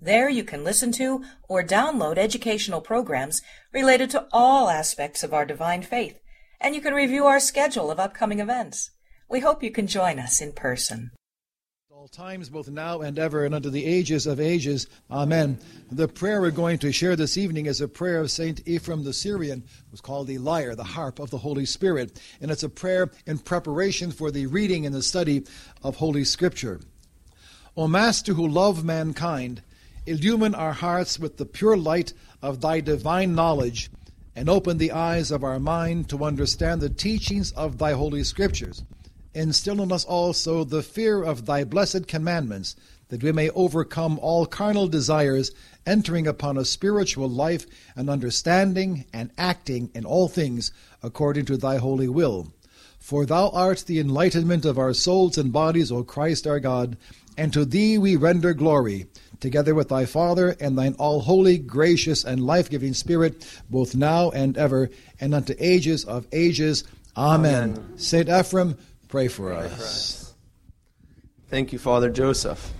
There you can listen to or download educational programs related to all aspects of our divine faith, and you can review our schedule of upcoming events. We hope you can join us in person. All times, both now and ever, and unto the ages of ages. Amen. The prayer we're going to share this evening is a prayer of Saint Ephraim the Syrian, who's called the lyre, the harp of the Holy Spirit. And it's a prayer in preparation for the reading and the study of Holy Scripture. O Master who love mankind, illumine our hearts with the pure light of thy divine knowledge, and open the eyes of our mind to understand the teachings of thy holy scriptures. Instill in us also the fear of thy blessed commandments, that we may overcome all carnal desires, entering upon a spiritual life and understanding and acting in all things according to thy holy will. For thou art the enlightenment of our souls and bodies, O Christ our God, and to thee we render glory together with thy Father and thine all holy, gracious, and life giving Spirit, both now and ever, and unto ages of ages. Amen. Amen. Saint Ephraim, pray for, pray us. for us. Thank you, Father Joseph.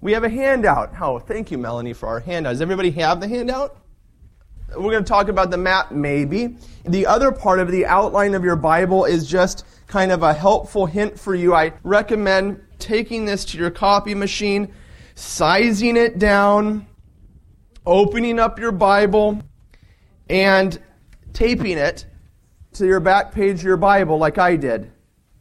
We have a handout. Oh, thank you, Melanie, for our handout. Does everybody have the handout? We're going to talk about the map, maybe. The other part of the outline of your Bible is just kind of a helpful hint for you. I recommend taking this to your copy machine, sizing it down, opening up your Bible, and taping it to your back page of your Bible like I did.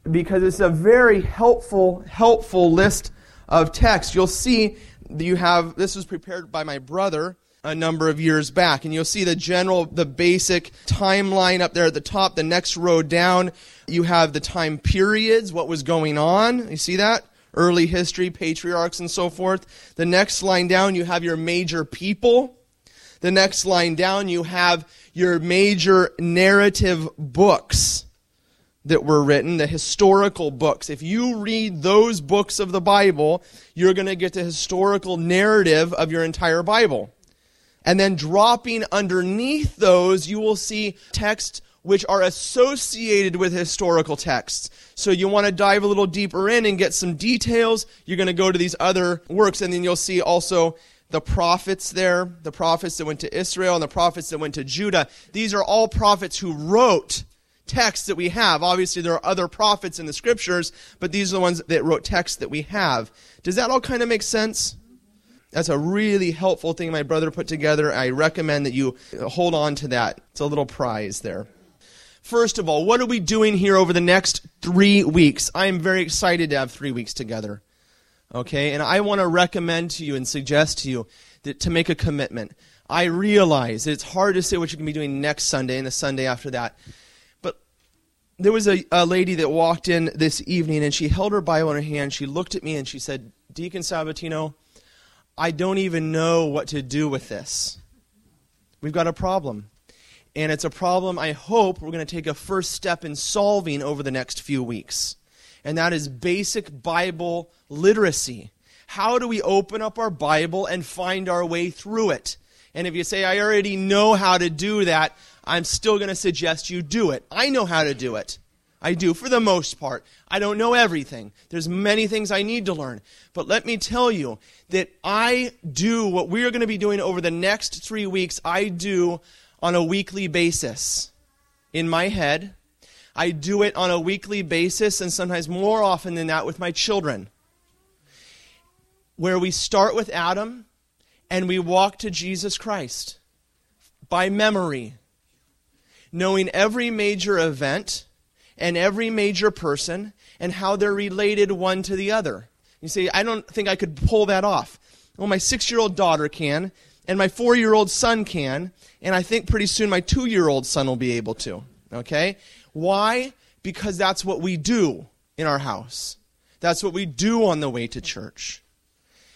Because it's a very helpful, helpful list of text. You'll see you have, this was prepared by my brother a number of years back. And you'll see the general, the basic timeline up there at the top. The next row down, you have the time periods, what was going on. You see that? Early history, patriarchs, and so forth. The next line down, you have your major people. The next line down, you have your major narrative books that were written, the historical books. If you read those books of the Bible, you're going to get the historical narrative of your entire Bible. And then dropping underneath those, you will see text which are associated with historical texts. So you want to dive a little deeper in and get some details, you're going to go to these other works, and then you'll see also the prophets there, the prophets that went to Israel and the prophets that went to Judah. These are all prophets who wrote texts that we have. Obviously, there are other prophets in the scriptures, but these are the ones that wrote texts that we have. Does that all kind of make sense? That's a really helpful thing my brother put together. I recommend that you hold on to that. It's a little prize there. First of all, what are we doing here over the next three weeks? I am very excited to have three weeks together. Okay, and I want to recommend to you and suggest to you that to make a commitment. I realize it's hard to say what you can be doing next Sunday and the Sunday after that. But there was a, a lady that walked in this evening and she held her Bible in her hand. She looked at me and she said, Deacon Sabatino, I don't even know what to do with this. We've got a problem. And it's a problem I hope we're going to take a first step in solving over the next few weeks. And that is basic Bible literacy. How do we open up our Bible and find our way through it? And if you say, I already know how to do that, I'm still going to suggest you do it. I know how to do it. I do for the most part. I don't know everything. There's many things I need to learn. But let me tell you that I do what we are going to be doing over the next three weeks. I do on a weekly basis in my head. I do it on a weekly basis and sometimes more often than that with my children. Where we start with Adam and we walk to Jesus Christ by memory, knowing every major event and every major person and how they're related one to the other. You see, I don't think I could pull that off. Well, my six year old daughter can, and my four year old son can, and I think pretty soon my two year old son will be able to. Okay? Why? Because that's what we do in our house. That's what we do on the way to church.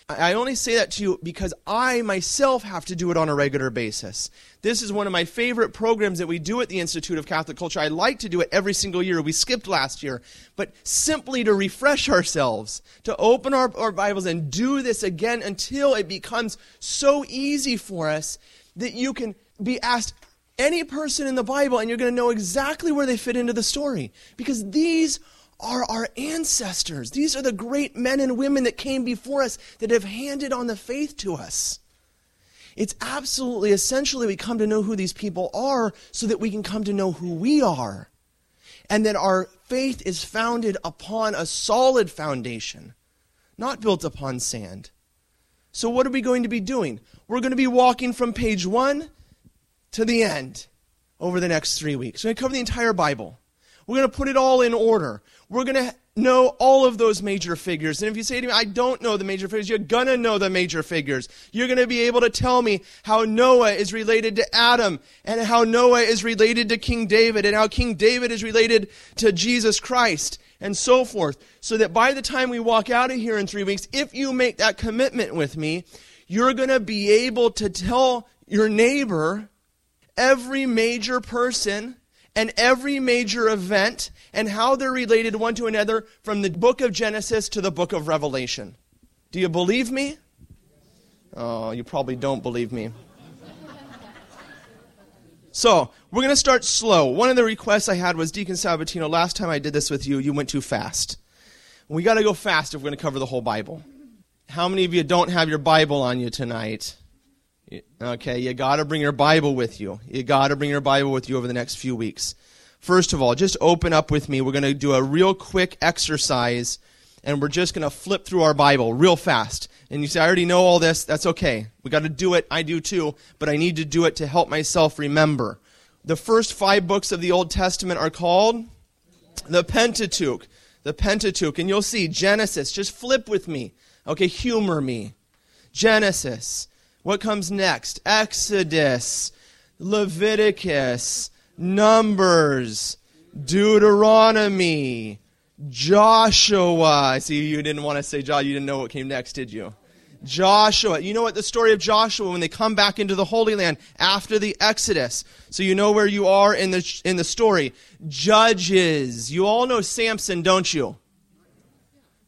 I only say that to you because I myself have to do it on a regular basis. This is one of my favorite programs that we do at the Institute of Catholic Culture. I like to do it every single year. We skipped last year, but simply to refresh ourselves, to open our, our Bibles and do this again until it becomes so easy for us that you can be asked any person in the Bible and you're going to know exactly where they fit into the story. Because these are our ancestors. These are the great men and women that came before us that have handed on the faith to us. It's absolutely essential that we come to know who these people are so that we can come to know who we are. And that our faith is founded upon a solid foundation, not built upon sand. So, what are we going to be doing? We're going to be walking from page one to the end over the next three weeks. We're going to cover the entire Bible. We're going to put it all in order. We're going to know all of those major figures. And if you say to me, I don't know the major figures, you're going to know the major figures. You're going to be able to tell me how Noah is related to Adam and how Noah is related to King David and how King David is related to Jesus Christ and so forth. So that by the time we walk out of here in three weeks, if you make that commitment with me, you're going to be able to tell your neighbor every major person and every major event and how they're related one to another from the book of Genesis to the book of Revelation. Do you believe me? Oh, you probably don't believe me. So, we're going to start slow. One of the requests I had was Deacon Sabatino, last time I did this with you, you went too fast. We got to go fast if we're going to cover the whole Bible. How many of you don't have your Bible on you tonight? Okay, you got to bring your Bible with you. You got to bring your Bible with you over the next few weeks. First of all, just open up with me. We're going to do a real quick exercise, and we're just going to flip through our Bible real fast. And you say, I already know all this. That's okay. We got to do it. I do too, but I need to do it to help myself remember. The first five books of the Old Testament are called the Pentateuch. The Pentateuch. And you'll see Genesis. Just flip with me. Okay, humor me. Genesis. What comes next? Exodus, Leviticus, Numbers, Deuteronomy, Joshua. I see you didn't want to say Joshua. You didn't know what came next, did you? Joshua. You know what the story of Joshua when they come back into the Holy Land after the Exodus. So you know where you are in the in the story. Judges. You all know Samson, don't you?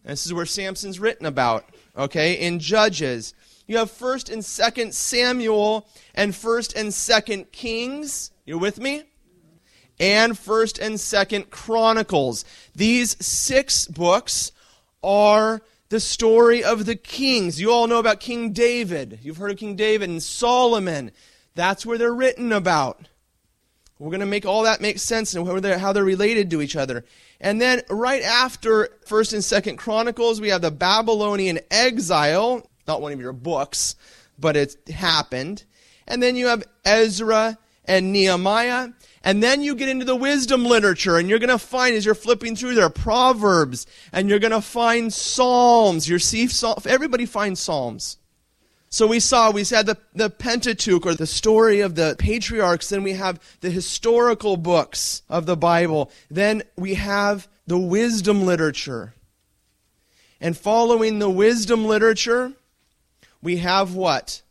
This is where Samson's written about. Okay, in Judges. You have 1st and 2nd Samuel and 1st and 2nd Kings. You with me? And 1st and 2nd Chronicles. These six books are the story of the kings. You all know about King David. You've heard of King David and Solomon. That's where they're written about. We're going to make all that make sense and how they're related to each other. And then right after 1st and 2nd Chronicles, we have the Babylonian exile not one of your books, but it happened. And then you have Ezra and Nehemiah. And then you get into the wisdom literature, and you're going to find, as you're flipping through there, Proverbs, and you're going to find Psalms. You see, everybody finds Psalms. So we saw, we had the, the Pentateuch, or the story of the patriarchs. Then we have the historical books of the Bible. Then we have the wisdom literature. And following the wisdom literature, we have what?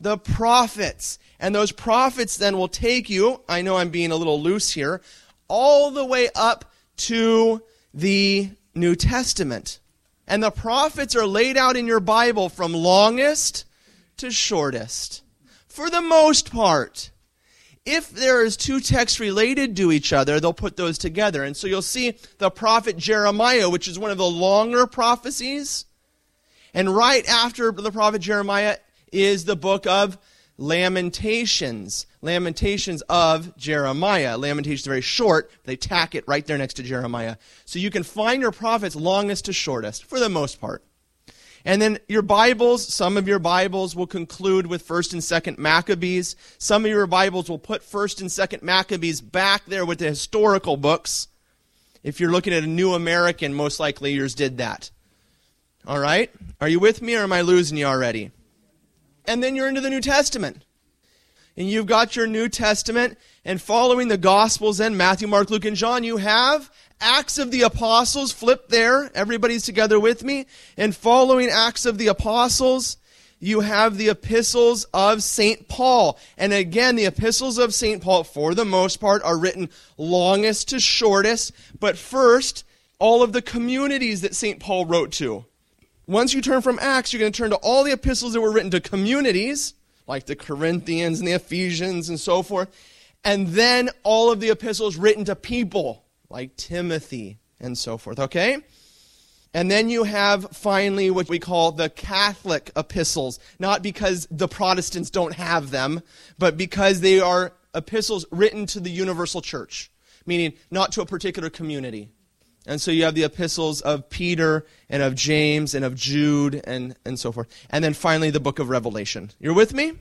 The prophets. And those prophets then will take you, I know I'm being a little loose here, all the way up to the New Testament. And the prophets are laid out in your Bible from longest to shortest. For the most part. If there is two texts related to each other, they'll put those together. And so you'll see the prophet Jeremiah, which is one of the longer prophecies, and right after the prophet Jeremiah is the book of Lamentations. Lamentations of Jeremiah. Lamentations are very short. They tack it right there next to Jeremiah. So you can find your prophets longest to shortest, for the most part. And then your Bibles, some of your Bibles will conclude with 1st and 2nd Maccabees. Some of your Bibles will put 1st and 2nd Maccabees back there with the historical books. If you're looking at a New American, most likely yours did that. All right? Are you with me or am I losing you already? And then you're into the New Testament. and you've got your New Testament, and following the Gospels and Matthew, Mark, Luke, and John, you have Acts of the Apostles. Flip there. Everybody's together with me. And following Acts of the Apostles, you have the epistles of St. Paul. And again, the epistles of St. Paul, for the most part, are written longest to shortest. But first, all of the communities that St. Paul wrote to. Once you turn from Acts, you're going to turn to all the epistles that were written to communities like the Corinthians and the Ephesians and so forth. And then all of the epistles written to people like Timothy and so forth, okay? And then you have finally what we call the Catholic epistles, not because the Protestants don't have them, but because they are epistles written to the universal church, meaning not to a particular community. And so you have the epistles of Peter and of James and of Jude and, and so forth. And then finally the book of Revelation. You're with me?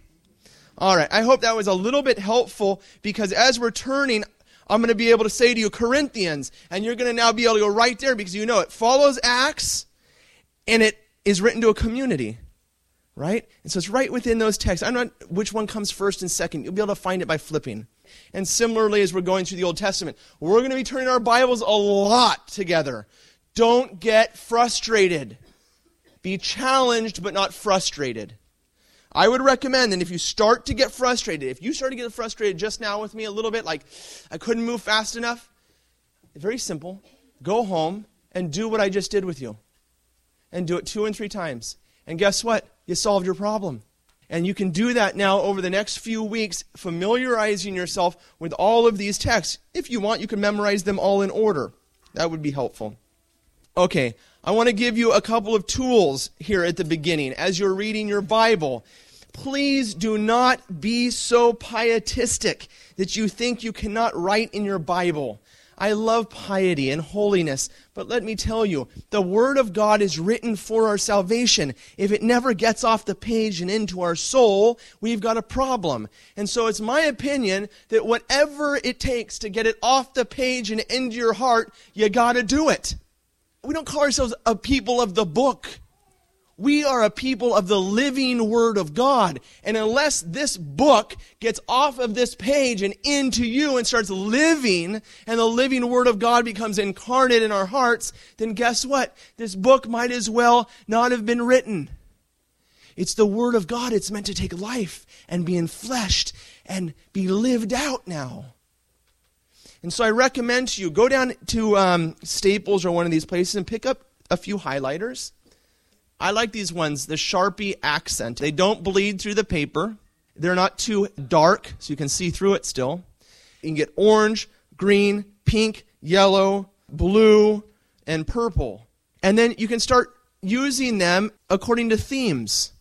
All right. I hope that was a little bit helpful because as we're turning, I'm going to be able to say to you Corinthians, and you're going to now be able to go right there because you know it follows Acts and it is written to a community. Right? And so it's right within those texts. I don't know which one comes first and second. You'll be able to find it by flipping. And similarly, as we're going through the Old Testament, we're going to be turning our Bibles a lot together. Don't get frustrated. Be challenged, but not frustrated. I would recommend that if you start to get frustrated, if you start to get frustrated just now with me a little bit, like I couldn't move fast enough, very simple. Go home and do what I just did with you. And do it two and three times. And guess what? You solved your problem. And you can do that now over the next few weeks, familiarizing yourself with all of these texts. If you want, you can memorize them all in order. That would be helpful. Okay, I want to give you a couple of tools here at the beginning as you're reading your Bible. Please do not be so pietistic that you think you cannot write in your Bible. I love piety and holiness, but let me tell you, the Word of God is written for our salvation. If it never gets off the page and into our soul, we've got a problem. And so it's my opinion that whatever it takes to get it off the page and into your heart, you gotta do it. We don't call ourselves a people of the book. We are a people of the living Word of God. And unless this book gets off of this page and into you and starts living, and the living Word of God becomes incarnate in our hearts, then guess what? This book might as well not have been written. It's the Word of God. It's meant to take life and be enfleshed and be lived out now. And so I recommend to you go down to um, Staples or one of these places and pick up a few highlighters I like these ones, the Sharpie accent. They don't bleed through the paper. They're not too dark, so you can see through it still. You can get orange, green, pink, yellow, blue, and purple. And then you can start using them according to themes.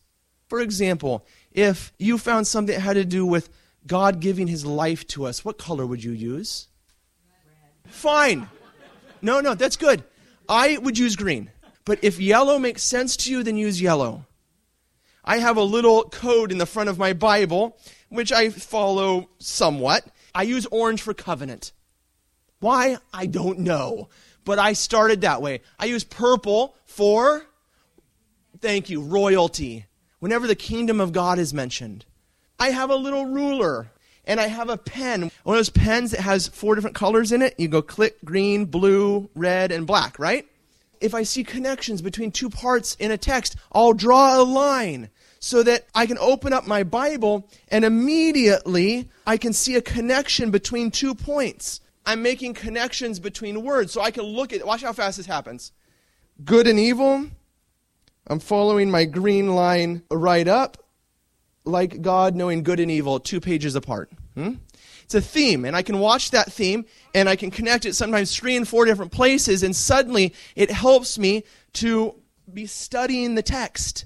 For example, if you found something that had to do with God giving his life to us, what color would you use? Red. Fine. No, no, that's good. I would use green. But if yellow makes sense to you, then use yellow. I have a little code in the front of my Bible, which I follow somewhat. I use orange for covenant. Why? I don't know. But I started that way. I use purple for, thank you, royalty. Whenever the kingdom of God is mentioned. I have a little ruler and I have a pen. One of those pens that has four different colors in it. You go click green, blue, red, and black, right? If I see connections between two parts in a text, I'll draw a line so that I can open up my Bible and immediately I can see a connection between two points. I'm making connections between words so I can look at watch how fast this happens. Good and evil. I'm following my green line right up like God knowing good and evil two pages apart. Hmm? It's a theme, and I can watch that theme and I can connect it sometimes three and four different places, and suddenly it helps me to be studying the text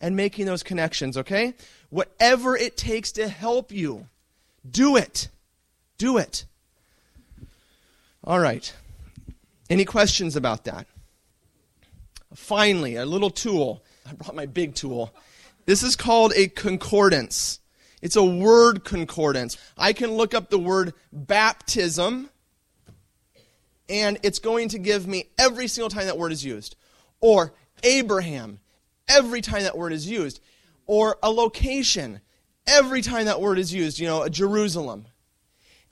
and making those connections, okay? Whatever it takes to help you, do it. Do it. All right. Any questions about that? Finally, a little tool. I brought my big tool. This is called a concordance. It's a word concordance. I can look up the word baptism, and it's going to give me every single time that word is used. Or Abraham, every time that word is used. Or a location, every time that word is used, you know, Jerusalem.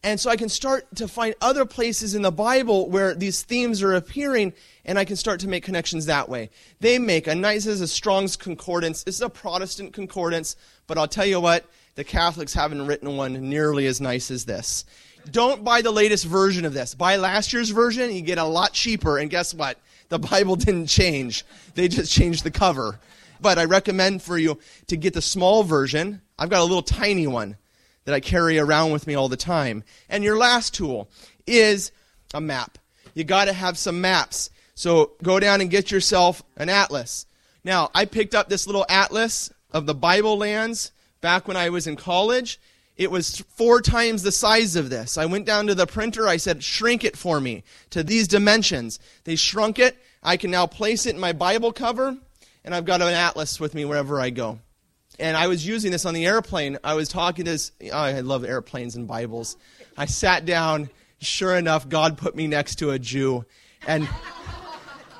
And so I can start to find other places in the Bible where these themes are appearing, and I can start to make connections that way. They make a nice, is a Strong's Concordance. This is a Protestant concordance, but I'll tell you what, the Catholics haven't written one nearly as nice as this. Don't buy the latest version of this. Buy last year's version, you get a lot cheaper, and guess what? The Bible didn't change. They just changed the cover. But I recommend for you to get the small version. I've got a little tiny one that I carry around with me all the time. And your last tool is a map. You got to have some maps. So go down and get yourself an atlas. Now, I picked up this little atlas of the Bible lands back when I was in college. It was four times the size of this. I went down to the printer. I said, shrink it for me to these dimensions. They shrunk it. I can now place it in my Bible cover, and I've got an atlas with me wherever I go and I was using this on the airplane. I was talking to this. Oh, I love airplanes and Bibles. I sat down. Sure enough, God put me next to a Jew, and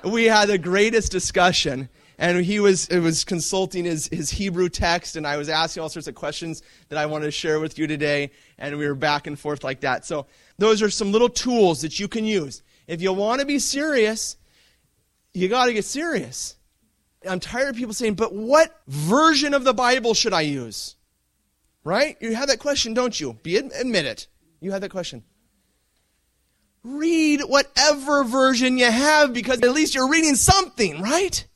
we had the greatest discussion. And he was was consulting his, his Hebrew text, and I was asking all sorts of questions that I wanted to share with you today, and we were back and forth like that. So those are some little tools that you can use. If you want to be serious, you got to get serious. I'm tired of people saying, but what version of the Bible should I use? Right? You have that question, don't you? Be admit it. You have that question. Read whatever version you have because at least you're reading something, right?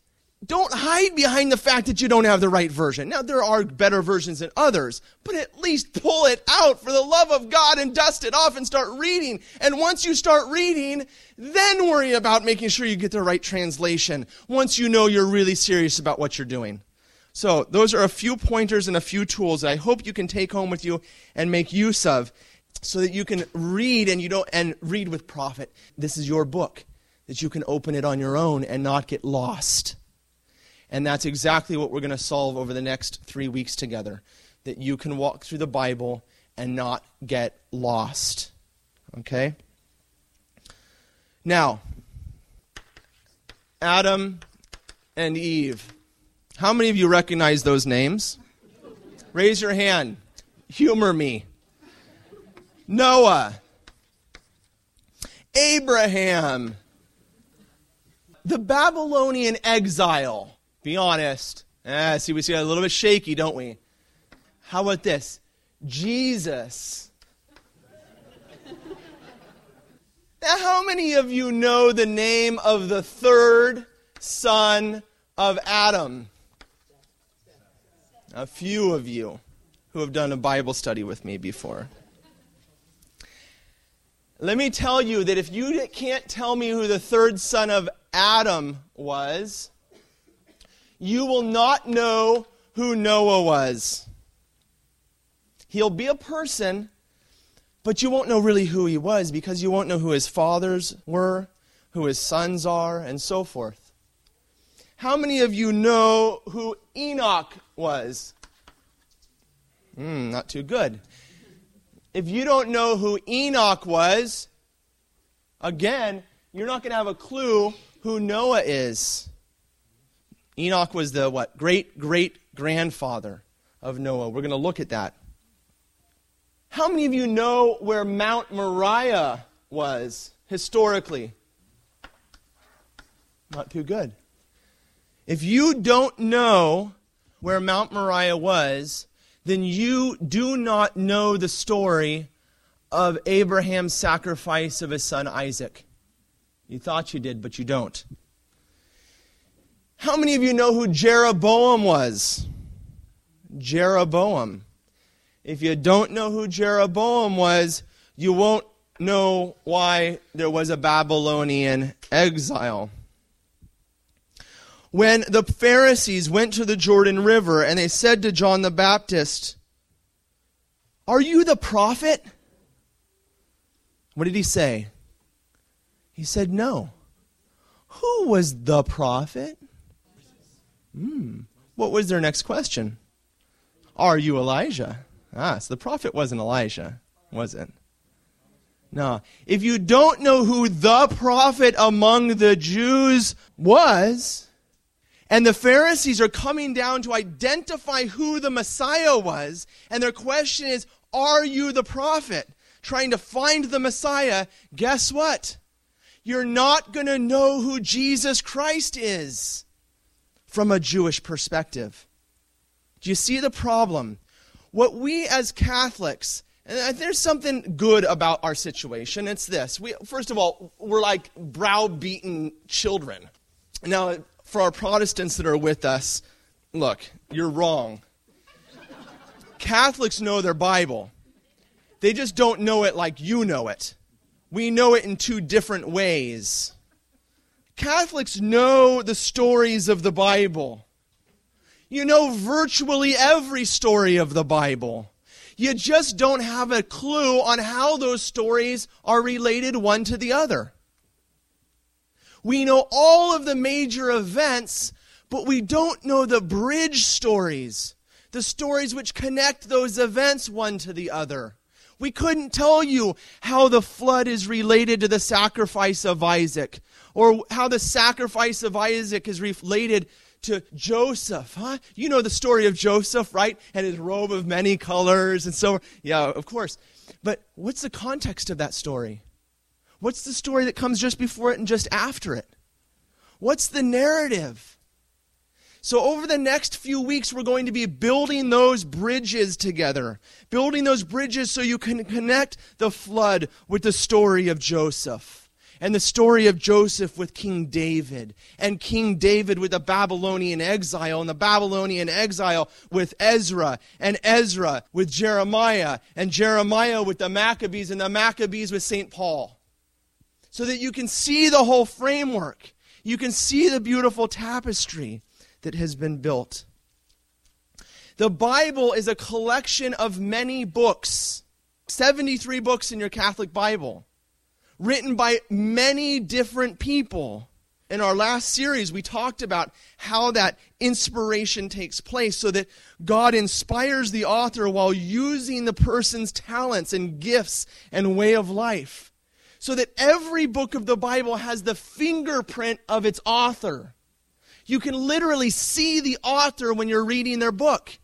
Don't hide behind the fact that you don't have the right version. Now, there are better versions than others, but at least pull it out for the love of God and dust it off and start reading. And once you start reading, then worry about making sure you get the right translation once you know you're really serious about what you're doing. So, those are a few pointers and a few tools that I hope you can take home with you and make use of so that you can read and you don't and read with profit. This is your book that you can open it on your own and not get lost. And that's exactly what we're going to solve over the next three weeks together. That you can walk through the Bible and not get lost. Okay? Now, Adam and Eve. How many of you recognize those names? Raise your hand. Humor me. Noah. Abraham. The Babylonian exile. Be honest. Ah, see, we see a little bit shaky, don't we? How about this? Jesus. now, how many of you know the name of the third son of Adam? A few of you who have done a Bible study with me before. Let me tell you that if you can't tell me who the third son of Adam was, you will not know who Noah was. He'll be a person, but you won't know really who he was because you won't know who his fathers were, who his sons are, and so forth. How many of you know who Enoch was? Hmm, not too good. If you don't know who Enoch was, again, you're not going to have a clue who Noah is. Enoch was the what? Great great grandfather of Noah. We're going to look at that. How many of you know where Mount Moriah was historically? Not too good. If you don't know where Mount Moriah was, then you do not know the story of Abraham's sacrifice of his son Isaac. You thought you did, but you don't. How many of you know who Jeroboam was? Jeroboam. If you don't know who Jeroboam was, you won't know why there was a Babylonian exile. When the Pharisees went to the Jordan River and they said to John the Baptist, Are you the prophet? What did he say? He said, No. Who was the prophet? Hmm. What was their next question? Are you Elijah? Ah, so the prophet wasn't Elijah, was it? No. If you don't know who the prophet among the Jews was, And the Pharisees are coming down to identify who the Messiah was. And their question is, Are you the prophet? Trying to find the Messiah. Guess what? You're not going to know who Jesus Christ is from a Jewish perspective. Do you see the problem? What we as Catholics, and there's something good about our situation. It's this. We, first of all, we're like browbeaten children. Now, for our Protestants that are with us, look, you're wrong. Catholics know their Bible. They just don't know it like you know it. We know it in two different ways. Catholics know the stories of the Bible. You know virtually every story of the Bible. You just don't have a clue on how those stories are related one to the other. We know all of the major events, but we don't know the bridge stories, the stories which connect those events one to the other. We couldn't tell you how the flood is related to the sacrifice of Isaac, or how the sacrifice of Isaac is related to Joseph, huh? You know the story of Joseph, right? And his robe of many colors, and so, yeah, of course. But what's the context of that story? What's the story that comes just before it and just after it? What's the narrative? So, over the next few weeks, we're going to be building those bridges together. Building those bridges so you can connect the flood with the story of Joseph. And the story of Joseph with King David. And King David with the Babylonian exile. And the Babylonian exile with Ezra. And Ezra with Jeremiah. And Jeremiah with the Maccabees. And the Maccabees with St. Paul. So that you can see the whole framework. You can see the beautiful tapestry that has been built. The Bible is a collection of many books, 73 books in your Catholic Bible, written by many different people. In our last series, we talked about how that inspiration takes place so that God inspires the author while using the person's talents and gifts and way of life. So that every book of the Bible has the fingerprint of its author. You can literally see the author when you're reading their book.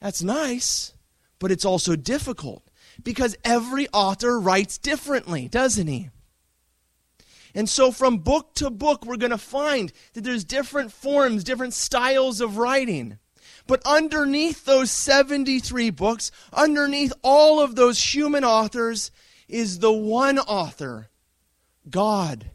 That's nice, but it's also difficult because every author writes differently, doesn't he? And so, from book to book, we're going to find that there's different forms, different styles of writing. But underneath those 73 books, underneath all of those human authors, is the one author, God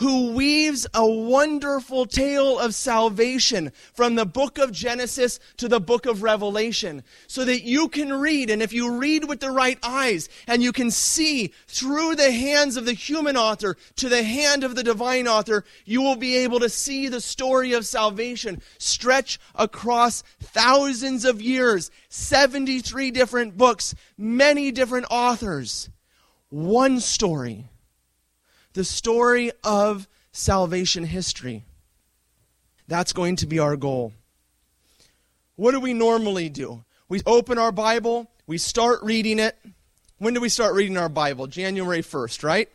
who weaves a wonderful tale of salvation from the book of Genesis to the book of Revelation so that you can read. And if you read with the right eyes and you can see through the hands of the human author to the hand of the divine author, you will be able to see the story of salvation stretch across thousands of years, 73 different books, many different authors. One story the story of salvation history. That's going to be our goal. What do we normally do? We open our Bible, we start reading it. When do we start reading our Bible? January 1st, right?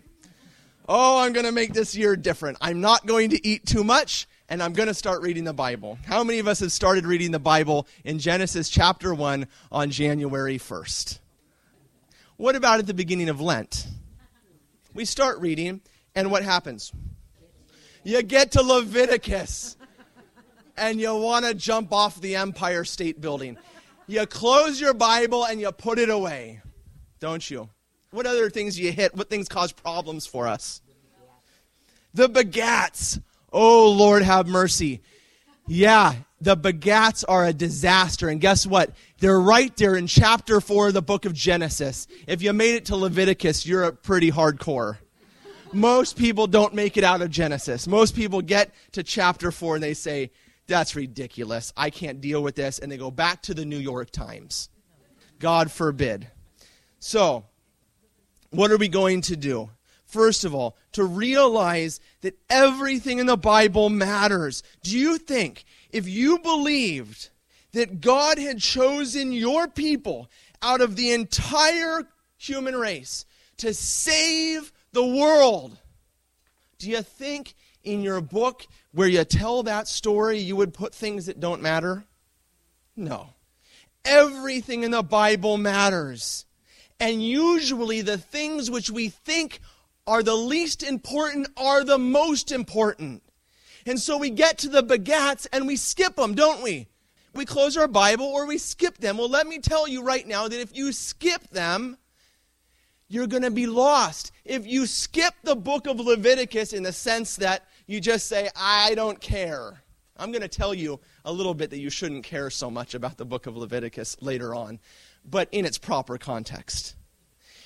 Oh, I'm going to make this year different. I'm not going to eat too much, and I'm going to start reading the Bible. How many of us have started reading the Bible in Genesis chapter 1 on January 1st? What about at the beginning of Lent? We start reading, and what happens? You get to Leviticus, and you want to jump off the Empire State Building. You close your Bible and you put it away, don't you? What other things you hit? What things cause problems for us? The begats. Oh, Lord, have mercy. Yeah, the begats are a disaster. And guess what? They're right there in chapter 4 of the book of Genesis. If you made it to Leviticus, you're a pretty hardcore. Most people don't make it out of Genesis. Most people get to chapter 4 and they say, That's ridiculous. I can't deal with this. And they go back to the New York Times. God forbid. So, what are we going to do? First of all, to realize that everything in the Bible matters. Do you think if you believed that God had chosen your people out of the entire human race to save the world, do you think in your book where you tell that story, you would put things that don't matter? No. Everything in the Bible matters. And usually the things which we think are the least important are the most important. And so we get to the begats and we skip them, don't we? We close our Bible or we skip them. Well, let me tell you right now that if you skip them, you're going to be lost. If you skip the book of Leviticus in the sense that you just say, I don't care, I'm going to tell you a little bit that you shouldn't care so much about the book of Leviticus later on, but in its proper context.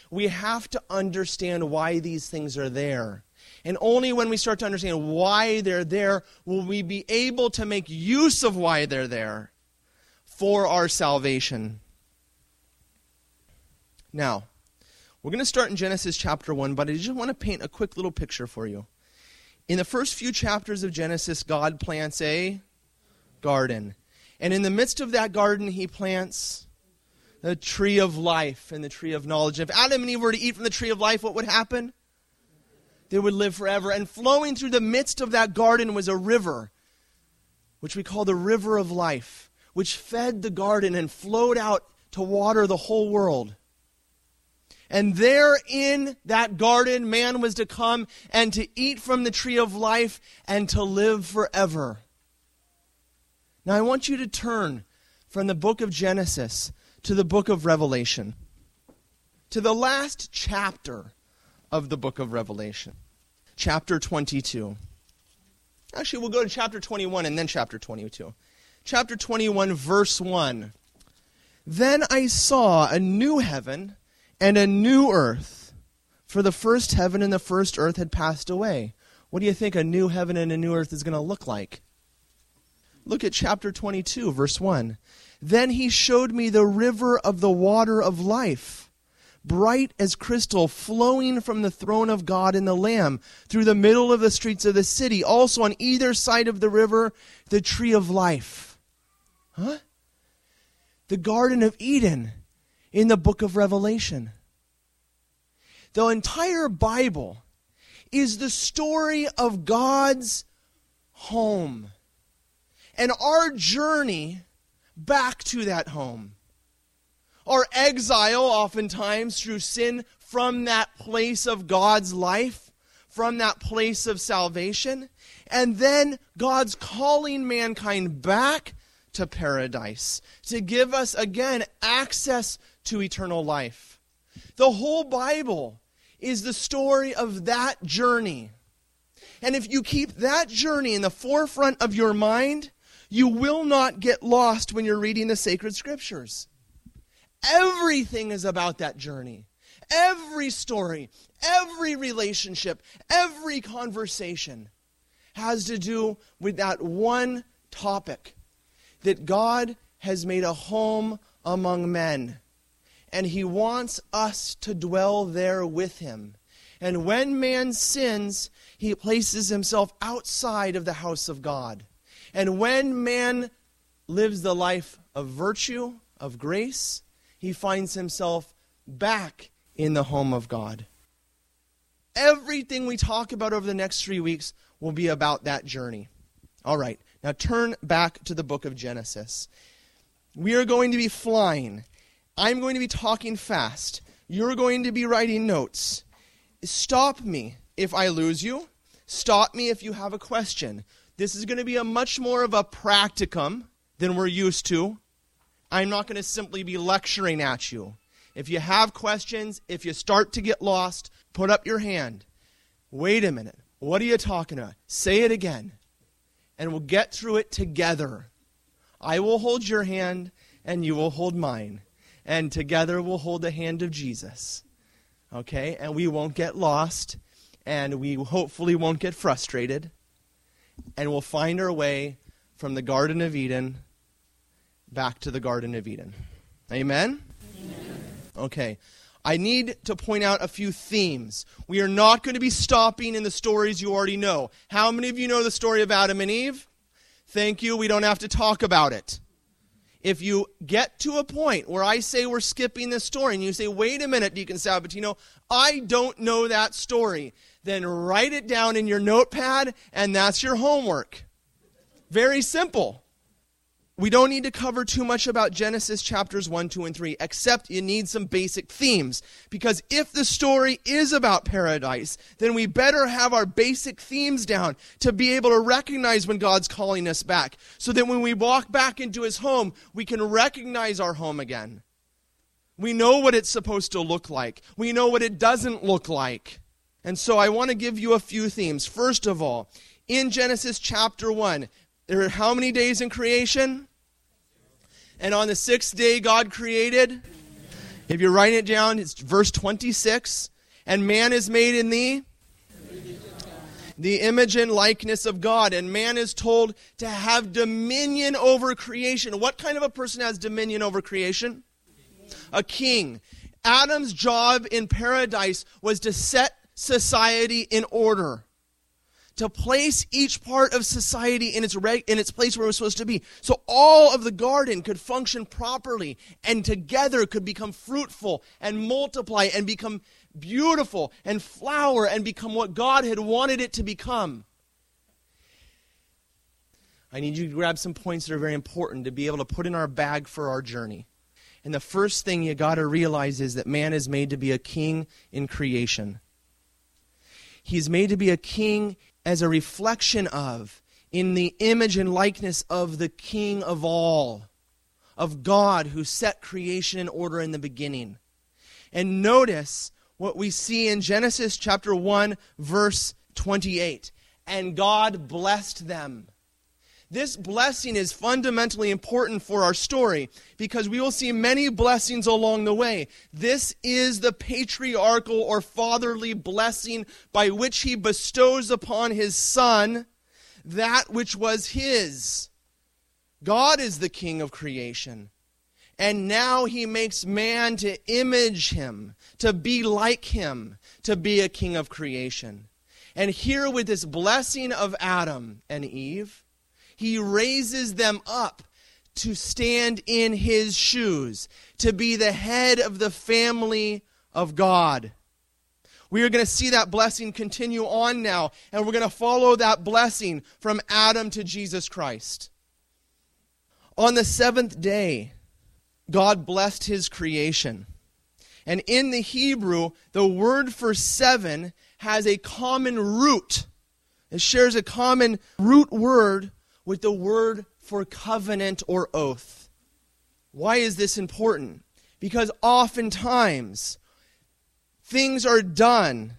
We have to understand why these things are there. And only when we start to understand why they're there will we be able to make use of why they're there for our salvation. Now, we're going to start in Genesis chapter 1, but I just want to paint a quick little picture for you. In the first few chapters of Genesis, God plants a garden. And in the midst of that garden, he plants the tree of life and the tree of knowledge. If Adam and Eve were to eat from the tree of life, what would happen? They would live forever. And flowing through the midst of that garden was a river, which we call the river of life, which fed the garden and flowed out to water the whole world. And there in that garden, man was to come and to eat from the tree of life and to live forever. Now, I want you to turn from the book of Genesis to the book of Revelation, to the last chapter of the book of Revelation, chapter 22. Actually, we'll go to chapter 21 and then chapter 22. Chapter 21, verse 1. Then I saw a new heaven and a new earth. For the first heaven and the first earth had passed away. What do you think a new heaven and a new earth is going to look like? Look at chapter 22, verse 1. Then he showed me the river of the water of life, bright as crystal, flowing from the throne of God and the Lamb through the middle of the streets of the city. Also on either side of the river, the tree of life. Huh? The Garden of Eden in the book of Revelation. The entire Bible is the story of God's home and our journey back to that home. Our exile, oftentimes through sin, from that place of God's life, from that place of salvation, and then God's calling mankind back to paradise to give us again access to eternal life. The whole Bible is the story of that journey. And if you keep that journey in the forefront of your mind, you will not get lost when you're reading the sacred scriptures. Everything is about that journey. Every story, every relationship, every conversation has to do with that one topic that God has made a home among men and he wants us to dwell there with him. And when man sins, he places himself outside of the house of God. And when man lives the life of virtue, of grace, he finds himself back in the home of God. Everything we talk about over the next three weeks will be about that journey. All right, now turn back to the book of Genesis. We are going to be flying I'm going to be talking fast. You're going to be writing notes. Stop me if I lose you. Stop me if you have a question. This is going to be a much more of a practicum than we're used to. I'm not going to simply be lecturing at you. If you have questions, if you start to get lost, put up your hand. Wait a minute. What are you talking about? Say it again. And we'll get through it together. I will hold your hand, and you will hold mine and together we'll hold the hand of Jesus. Okay? And we won't get lost, and we hopefully won't get frustrated, and we'll find our way from the Garden of Eden back to the Garden of Eden. Amen? Amen. Okay. I need to point out a few themes. We are not going to be stopping in the stories you already know. How many of you know the story of Adam and Eve? Thank you. We don't have to talk about it. if you get to a point where I say we're skipping this story and you say, wait a minute, Deacon Sabatino, I don't know that story, then write it down in your notepad and that's your homework. Very simple. We don't need to cover too much about Genesis chapters 1, 2, and 3, except you need some basic themes. Because if the story is about paradise, then we better have our basic themes down to be able to recognize when God's calling us back. So that when we walk back into his home, we can recognize our home again. We know what it's supposed to look like, we know what it doesn't look like. And so I want to give you a few themes. First of all, in Genesis chapter 1, there are how many days in creation? And on the sixth day, God created. If you're writing it down, it's verse 26. And man is made in the the image and likeness of God. And man is told to have dominion over creation. What kind of a person has dominion over creation? A king. Adam's job in paradise was to set society in order to place each part of society in its, reg- in its place where it was supposed to be. So all of the garden could function properly and together could become fruitful and multiply and become beautiful and flower and become what God had wanted it to become. I need you to grab some points that are very important to be able to put in our bag for our journey. And the first thing you got to realize is that man is made to be a king in creation. He's made to be a king as a reflection of, in the image and likeness of the King of all, of God who set creation in order in the beginning. And notice what we see in Genesis chapter 1, verse 28. And God blessed them. This blessing is fundamentally important for our story because we will see many blessings along the way. This is the patriarchal or fatherly blessing by which he bestows upon his son that which was his. God is the king of creation. And now he makes man to image him, to be like him, to be a king of creation. And here, with this blessing of Adam and Eve, he raises them up to stand in his shoes, to be the head of the family of God. We are going to see that blessing continue on now, and we're going to follow that blessing from Adam to Jesus Christ. On the seventh day, God blessed his creation. And in the Hebrew, the word for seven has a common root. It shares a common root word with the word for covenant or oath. Why is this important? Because oftentimes things are done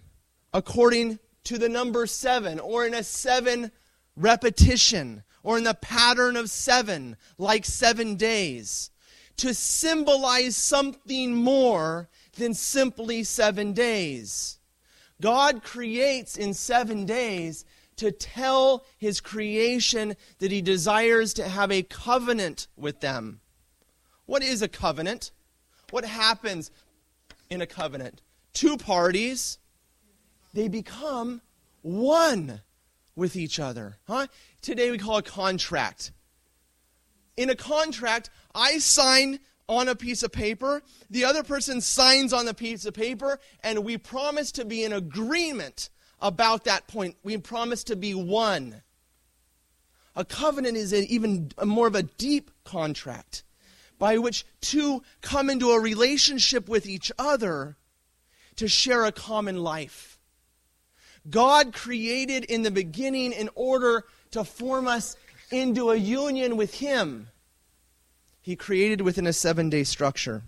according to the number seven or in a seven repetition or in the pattern of seven, like seven days, to symbolize something more than simply seven days. God creates in seven days to tell his creation that he desires to have a covenant with them. What is a covenant? What happens in a covenant? Two parties, they become one with each other. Huh? Today we call a contract. In a contract, I sign on a piece of paper, the other person signs on the piece of paper, and we promise to be in agreement about that point. We promise to be one. A covenant is a, even more of a deep contract by which two come into a relationship with each other to share a common life. God created in the beginning in order to form us into a union with Him. He created within a seven day structure.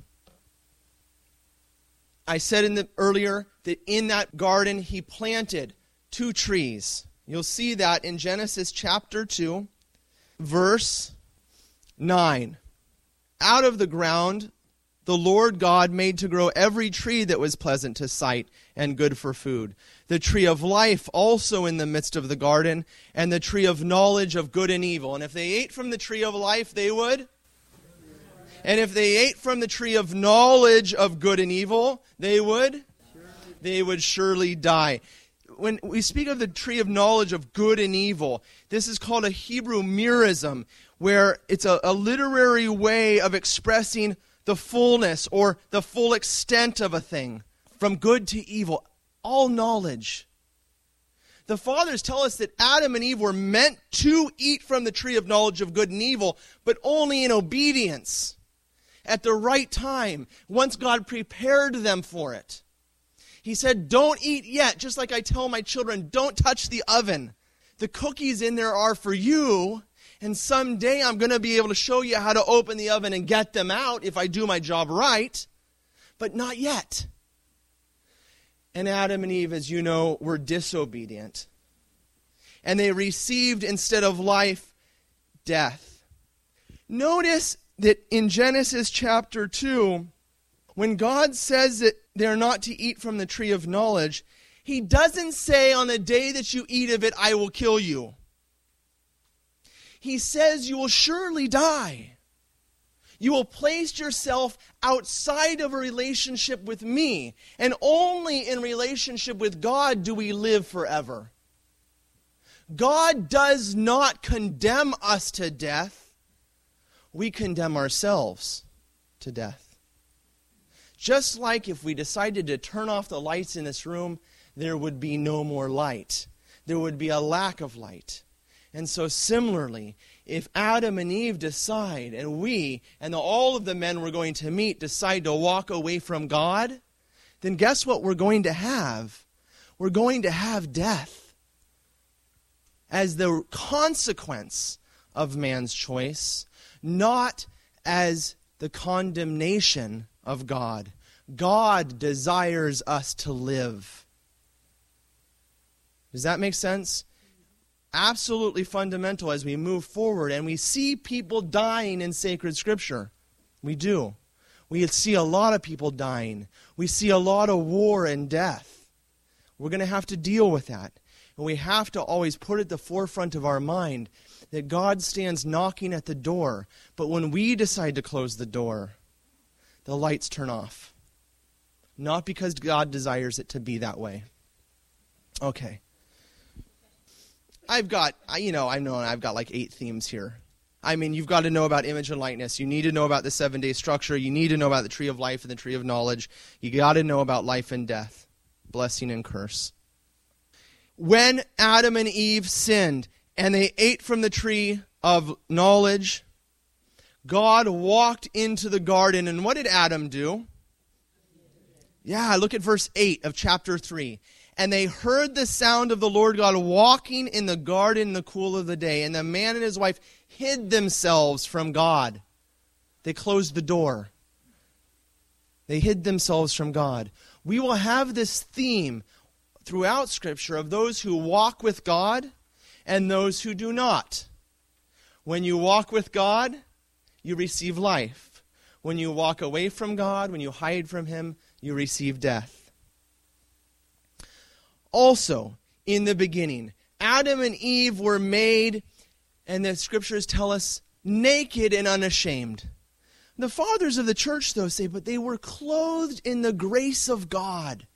I said in the earlier that in that garden he planted two trees. You'll see that in Genesis chapter 2, verse 9. Out of the ground the Lord God made to grow every tree that was pleasant to sight and good for food. The tree of life also in the midst of the garden, and the tree of knowledge of good and evil. And if they ate from the tree of life, they would. And if they ate from the tree of knowledge of good and evil, they would they would surely die. When we speak of the tree of knowledge of good and evil, this is called a Hebrew merism, where it's a, a literary way of expressing the fullness or the full extent of a thing, from good to evil, all knowledge. The fathers tell us that Adam and Eve were meant to eat from the tree of knowledge of good and evil, but only in obedience at the right time, once God prepared them for it. He said, Don't eat yet, just like I tell my children, don't touch the oven. The cookies in there are for you, and someday I'm going to be able to show you how to open the oven and get them out if I do my job right, but not yet. And Adam and Eve, as you know, were disobedient. And they received, instead of life, death. Notice that in Genesis chapter 2, when God says that they're not to eat from the tree of knowledge, he doesn't say, On the day that you eat of it, I will kill you. He says, You will surely die. You will place yourself outside of a relationship with me, and only in relationship with God do we live forever. God does not condemn us to death, we condemn ourselves to death. Just like if we decided to turn off the lights in this room, there would be no more light. There would be a lack of light. And so, similarly, if Adam and Eve decide, and we and all of the men we're going to meet decide to walk away from God, then guess what we're going to have? We're going to have death as the consequence of man's choice, not as the condemnation of God. God desires us to live. Does that make sense? absolutely fundamental as we move forward and we see people dying in sacred scripture. We do. We see a lot of people dying. We see a lot of war and death. We're going to have to deal with that. And we have to always put at the forefront of our mind that God stands knocking at the door. But when we decide to close the door, the lights turn off. Not because God desires it to be that way. Okay. I've got, you know, I know I've got like eight themes here. I mean, you've got to know about image and likeness. You need to know about the seven day structure. You need to know about the tree of life and the tree of knowledge. You got to know about life and death, blessing and curse. When Adam and Eve sinned and they ate from the tree of knowledge, God walked into the garden. And what did Adam do? Yeah, look at verse 8 of chapter 3 and they heard the sound of the Lord God walking in the garden in the cool of the day. And the man and his wife hid themselves from God. They closed the door. They hid themselves from God. We will have this theme throughout Scripture of those who walk with God and those who do not. When you walk with God, you receive life. When you walk away from God, when you hide from Him, you receive death also in the beginning. Adam and Eve were made, and the scriptures tell us, naked and unashamed. The fathers of the church, though, say, but they were clothed in the grace of God.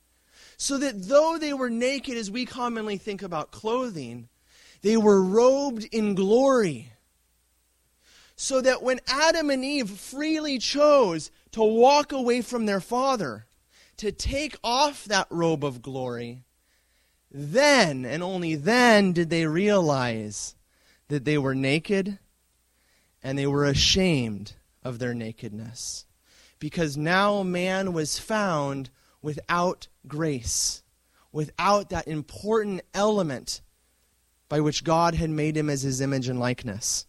So that though they were naked, as we commonly think about clothing, they were robed in glory. So that when Adam and Eve freely chose to walk away from their father, to take off that robe of glory, then and only then did they realize that they were naked and they were ashamed of their nakedness. Because now man was found without grace, without that important element by which God had made him as his image and likeness.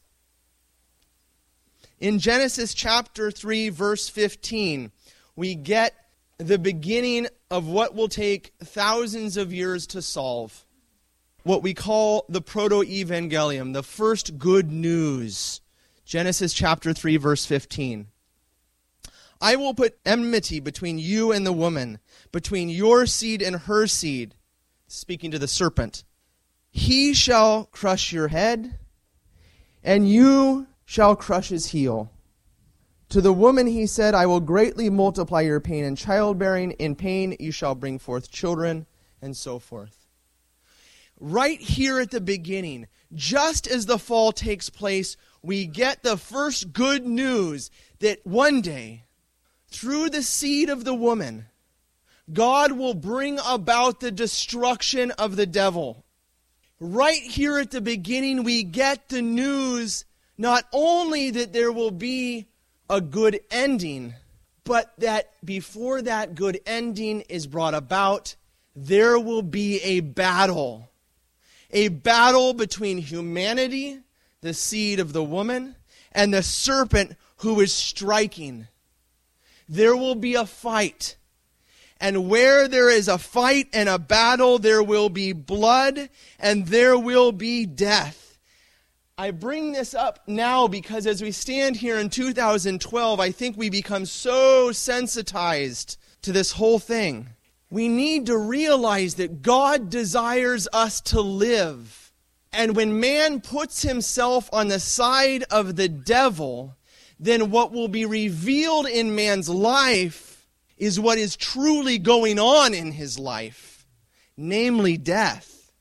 In Genesis chapter 3, verse 15, we get the beginning of what will take thousands of years to solve. What we call the proto evangelium, the first good news. Genesis chapter 3, verse 15. I will put enmity between you and the woman, between your seed and her seed, speaking to the serpent. He shall crush your head, and you shall crush his heel. To the woman he said, I will greatly multiply your pain in childbearing. In pain you shall bring forth children, and so forth. right here at the beginning, just as the fall takes place, we get the first good news that one day, through the seed of the woman, God will bring about the destruction of the devil. Right here at the beginning, we get the news not only that there will be a good ending, but that before that good ending is brought about, there will be a battle. A battle between humanity, the seed of the woman, and the serpent who is striking. There will be a fight. And where there is a fight and a battle, there will be blood and there will be death. I bring this up now because as we stand here in 2012, I think we become so sensitized to this whole thing. We need to realize that God desires us to live. And when man puts himself on the side of the devil, then what will be revealed in man's life is what is truly going on in his life, namely death.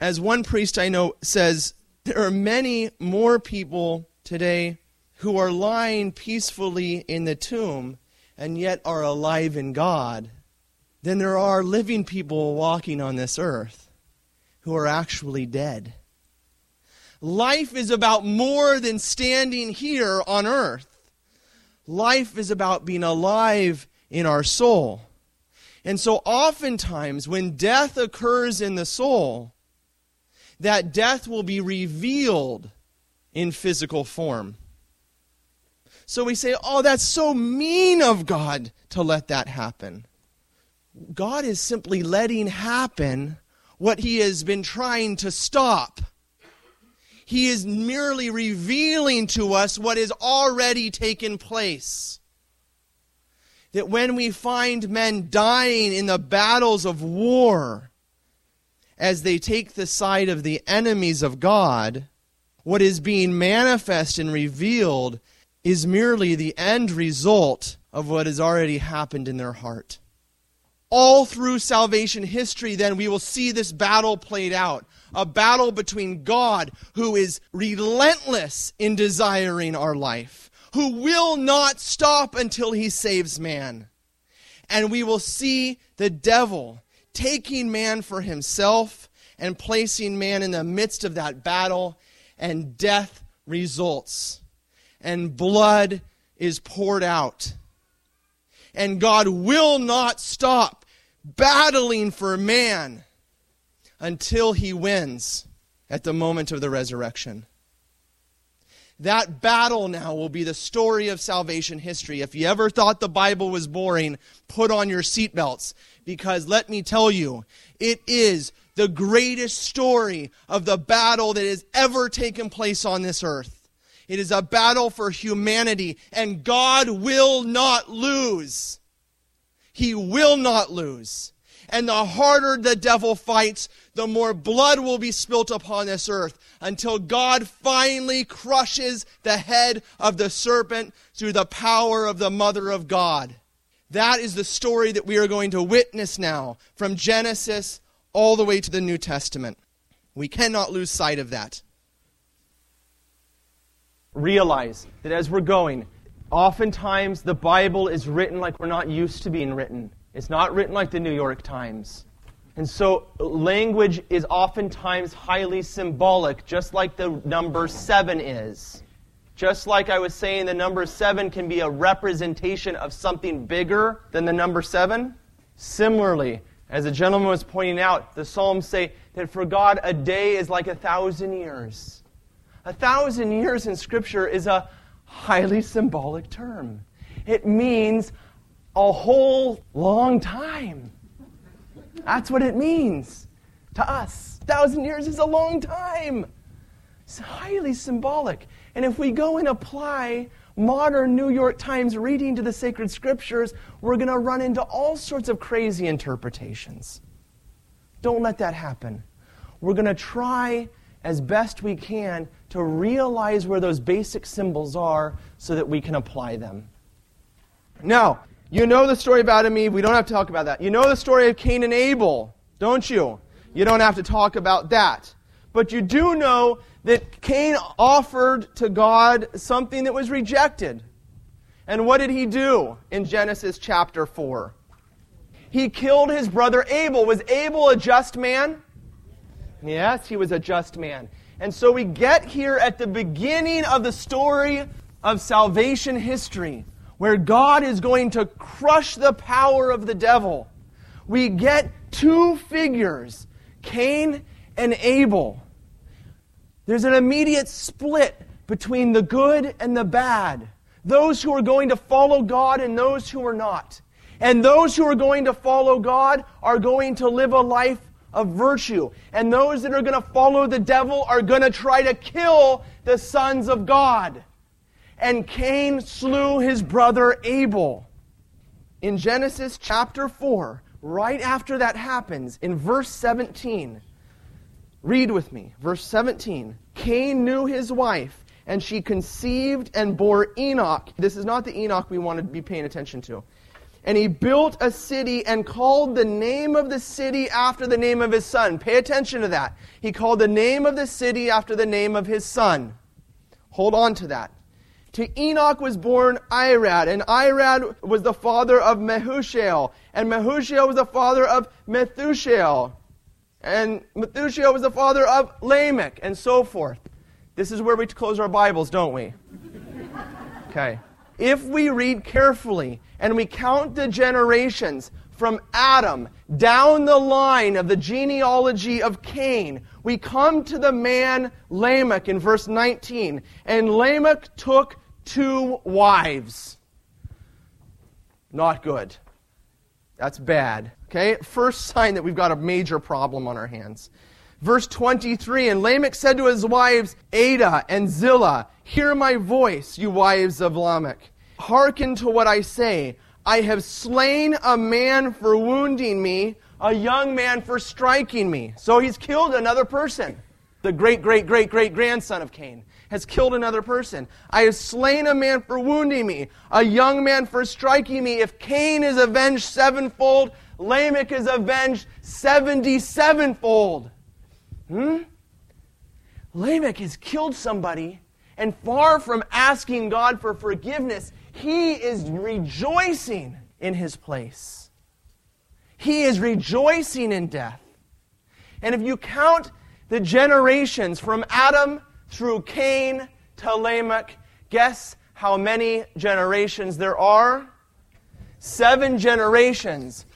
As one priest I know says, there are many more people today who are lying peacefully in the tomb and yet are alive in God than there are living people walking on this earth who are actually dead. Life is about more than standing here on earth. Life is about being alive in our soul. And so, oftentimes, when death occurs in the soul, that death will be revealed in physical form. So we say, oh, that's so mean of God to let that happen. God is simply letting happen what he has been trying to stop. He is merely revealing to us what has already taken place. That when we find men dying in the battles of war, as they take the side of the enemies of God, what is being manifest and revealed is merely the end result of what has already happened in their heart. All through salvation history, then, we will see this battle played out a battle between God, who is relentless in desiring our life, who will not stop until he saves man. And we will see the devil taking man for himself and placing man in the midst of that battle, and death results, and blood is poured out. And God will not stop battling for man until he wins at the moment of the resurrection. That battle now will be the story of salvation history. If you ever thought the Bible was boring, put on your seatbelts because let me tell you, it is the greatest story of the battle that has ever taken place on this earth. It is a battle for humanity, and God will not lose. He will not lose. And the harder the devil fights, the more blood will be spilt upon this earth until God finally crushes the head of the serpent through the power of the Mother of God. That is the story that we are going to witness now from Genesis all the way to the New Testament. We cannot lose sight of that. Realize that as we're going, oftentimes the Bible is written like we're not used to being written. It's not written like the New York Times. And so language is oftentimes highly symbolic, just like the number seven is. Just like I was saying, the number seven can be a representation of something bigger than the number seven. Similarly, as the gentleman was pointing out, the Psalms say that for God a day is like a thousand years. A thousand years in Scripture is a highly symbolic term. It means a whole long time. That's what it means to us. A thousand years is a long time. It's highly symbolic. And if we go and apply modern New York Times reading to the sacred scriptures, we're going to run into all sorts of crazy interpretations. Don't let that happen. We're going to try as best we can to realize where those basic symbols are so that we can apply them. Now, you know the story about Adam Eve. We don't have to talk about that. You know the story of Cain and Abel, don't you? You don't have to talk about that. But you do know that Cain offered to God something that was rejected. And what did he do in Genesis chapter 4? He killed his brother Abel. Was Abel a just man? Yes, he was a just man. And so we get here at the beginning of the story of salvation history, where God is going to crush the power of the devil. We get two figures, Cain and Abel. There's an immediate split between the good and the bad. Those who are going to follow God and those who are not. And those who are going to follow God are going to live a life of virtue. And those that are going to follow the devil are going to try to kill the sons of God. And Cain slew his brother Abel. In Genesis chapter 4, right after that happens, in verse 17, read with me, verse 17. Cain knew his wife, and she conceived and bore Enoch. This is not the Enoch we want to be paying attention to. And he built a city and called the name of the city after the name of his son. Pay attention to that. He called the name of the city after the name of his son. Hold on to that. To Enoch was born Irad, and Irad was the father of Mehushael, and Mehushael was the father of Methushael, and Methuselah was the father of Lamech, and so forth. This is where we close our Bibles, don't we? Okay. If we read carefully and we count the generations from Adam down the line of the genealogy of Cain, we come to the man Lamech in verse 19. And Lamech took two wives. Not good. That's bad. Okay? First sign that we've got a major problem on our hands. Verse 23 And Lamech said to his wives, Adah and Zillah, Hear my voice, you wives of Lamech. Hearken to what I say. I have slain a man for wounding me, a young man for striking me. So he's killed another person. The great, great, great, great grandson of Cain has killed another person. I have slain a man for wounding me, a young man for striking me. If Cain is avenged sevenfold, Lamech is avenged seventy sevenfold. Hmm? Lamech has killed somebody, and far from asking God for forgiveness, he is rejoicing in his place. He is rejoicing in death. And if you count the generations from Adam through Cain to Lamech, guess how many generations there are? Seven generations.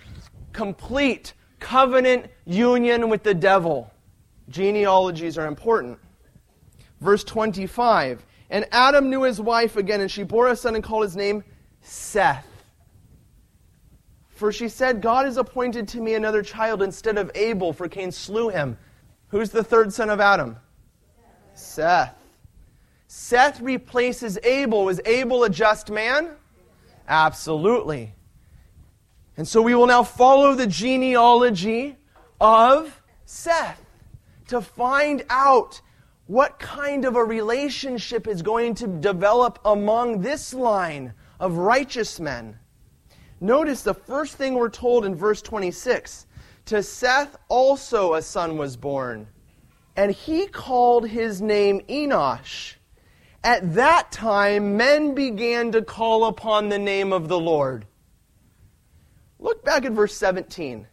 Complete covenant union with the devil. Genealogies are important. Verse 25 and Adam knew his wife again, and she bore a son and called his name Seth. For she said, God has appointed to me another child instead of Abel, for Cain slew him. Who's the third son of Adam? Seth. Seth replaces Abel. Was Abel a just man? Absolutely. And so we will now follow the genealogy of Seth to find out what kind of a relationship is going to develop among this line of righteous men? Notice the first thing we're told in verse 26 To Seth also a son was born, and he called his name Enosh. At that time, men began to call upon the name of the Lord. Look back at verse 17.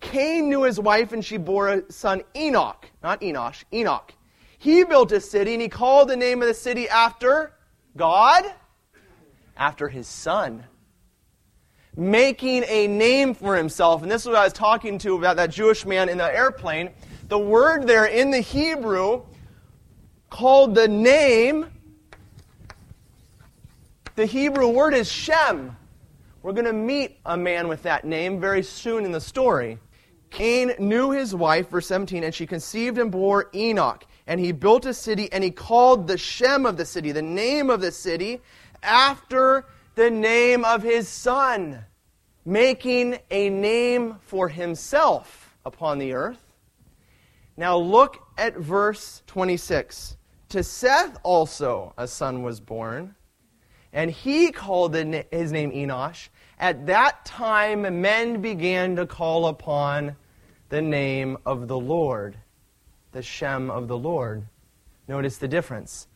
Cain knew his wife, and she bore a son Enoch, not Enosh, Enoch. He built a city and he called the name of the city after God, after his son. Making a name for himself. And this is what I was talking to about that Jewish man in the airplane. The word there in the Hebrew called the name, the Hebrew word is Shem. We're going to meet a man with that name very soon in the story. Cain knew his wife, verse 17, and she conceived and bore Enoch and he built a city, and he called the Shem of the city, the name of the city, after the name of his son, making a name for himself upon the earth. Now look at verse 26. To Seth also a son was born, and he called his name Enosh. At that time, men began to call upon the name of the Lord, the Shem of the Lord. Notice the difference.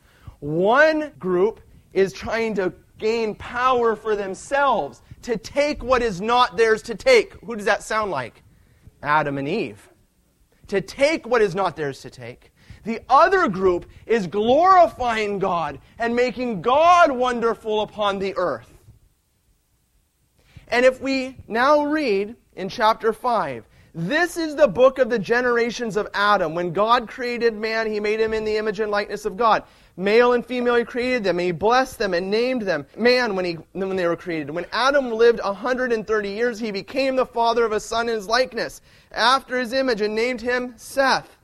One group is trying to gain power for themselves, to take what is not theirs to take. Who does that sound like? Adam and Eve. To take what is not theirs to take. The other group is glorifying God and making God wonderful upon the earth. And if we now read in chapter 5, this is the book of the generations of Adam. When God created man, he made him in the image and likeness of God. Male and female, he created them, and he blessed them and named them man when, he, when they were created. When Adam lived 130 years, he became the father of a son in his likeness, after his image, and named him Seth.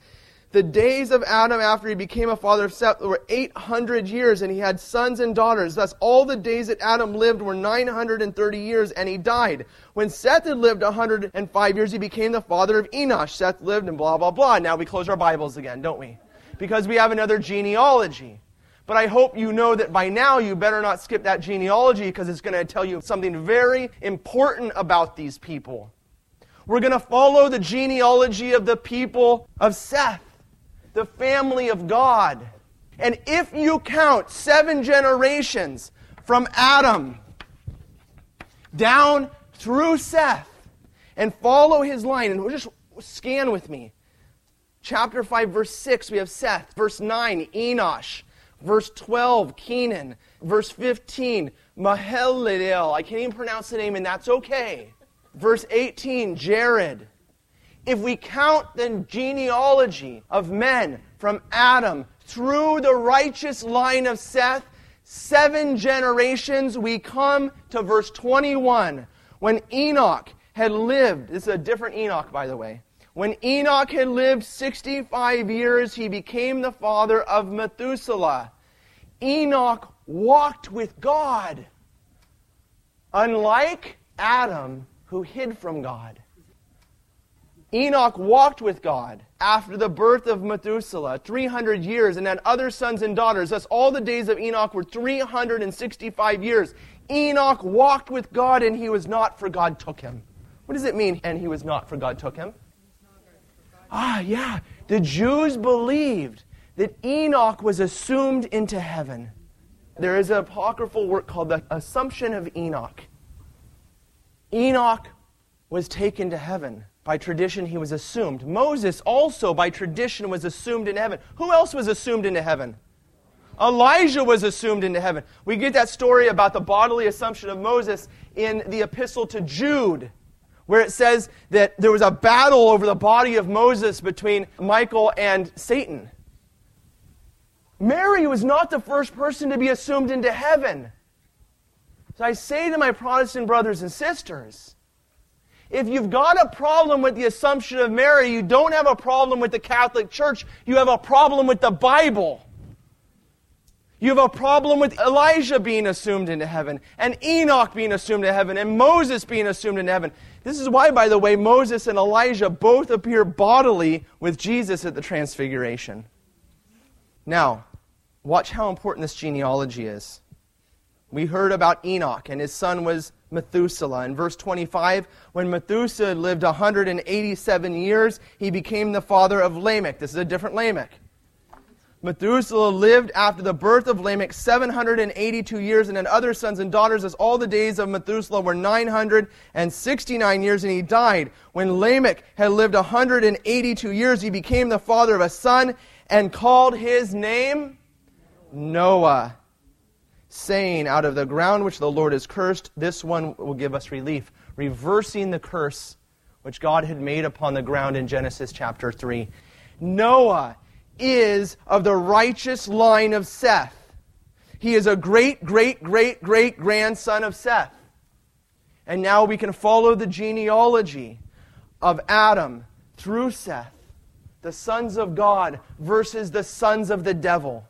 The days of Adam after he became a father of Seth were 800 years, and he had sons and daughters. Thus, all the days that Adam lived were 930 years, and he died. When Seth had lived 105 years, he became the father of Enosh. Seth lived, and blah, blah, blah. Now we close our Bibles again, don't we? Because we have another genealogy. But I hope you know that by now you better not skip that genealogy because it's going to tell you something very important about these people. We're going to follow the genealogy of the people of Seth the family of God. And if you count seven generations from Adam down through Seth and follow his line, and just scan with me. Chapter 5, verse 6, we have Seth. Verse 9, Enosh. Verse 12, Kenan. Verse 15, Mahalalel. I can't even pronounce the name, and that's okay. Verse 18, Jared if we count the genealogy of men from Adam through the righteous line of Seth, seven generations, we come to verse 21 when Enoch had lived. This is a different Enoch, by the way. When Enoch had lived 65 years, he became the father of Methuselah. Enoch walked with God, unlike Adam, who hid from God. Enoch walked with God after the birth of Methuselah 300 years and had other sons and daughters. Thus, all the days of Enoch were 365 years. Enoch walked with God and he was not, for God took him. What does it mean, and he was not, for God took him? Ah, yeah. The Jews believed that Enoch was assumed into heaven. There is an apocryphal work called the Assumption of Enoch. Enoch was taken to heaven. By tradition, he was assumed. Moses also, by tradition, was assumed into heaven. Who else was assumed into heaven? Elijah was assumed into heaven. We get that story about the bodily assumption of Moses in the epistle to Jude, where it says that there was a battle over the body of Moses between Michael and Satan. Mary was not the first person to be assumed into heaven. So I say to my Protestant brothers and sisters, if you've got a problem with the Assumption of Mary, you don't have a problem with the Catholic Church. You have a problem with the Bible. You have a problem with Elijah being assumed into heaven, and Enoch being assumed into heaven, and Moses being assumed into heaven. This is why, by the way, Moses and Elijah both appear bodily with Jesus at the Transfiguration. Now, watch how important this genealogy is. We heard about Enoch, and his son was Methuselah. In verse 25, when Methuselah lived 187 years, he became the father of Lamech. This is a different Lamech. Methuselah lived after the birth of Lamech 782 years and had other sons and daughters, as all the days of Methuselah were 969 years, and he died. When Lamech had lived 182 years, he became the father of a son and called his name Noah saying, Out of the ground which the Lord has cursed, this one will give us relief, reversing the curse which God had made upon the ground in Genesis chapter 3. Noah is of the righteous line of Seth. He is a great, great, great, great grandson of Seth. And now we can follow the genealogy of Adam through Seth, the sons of God versus the sons of the devil.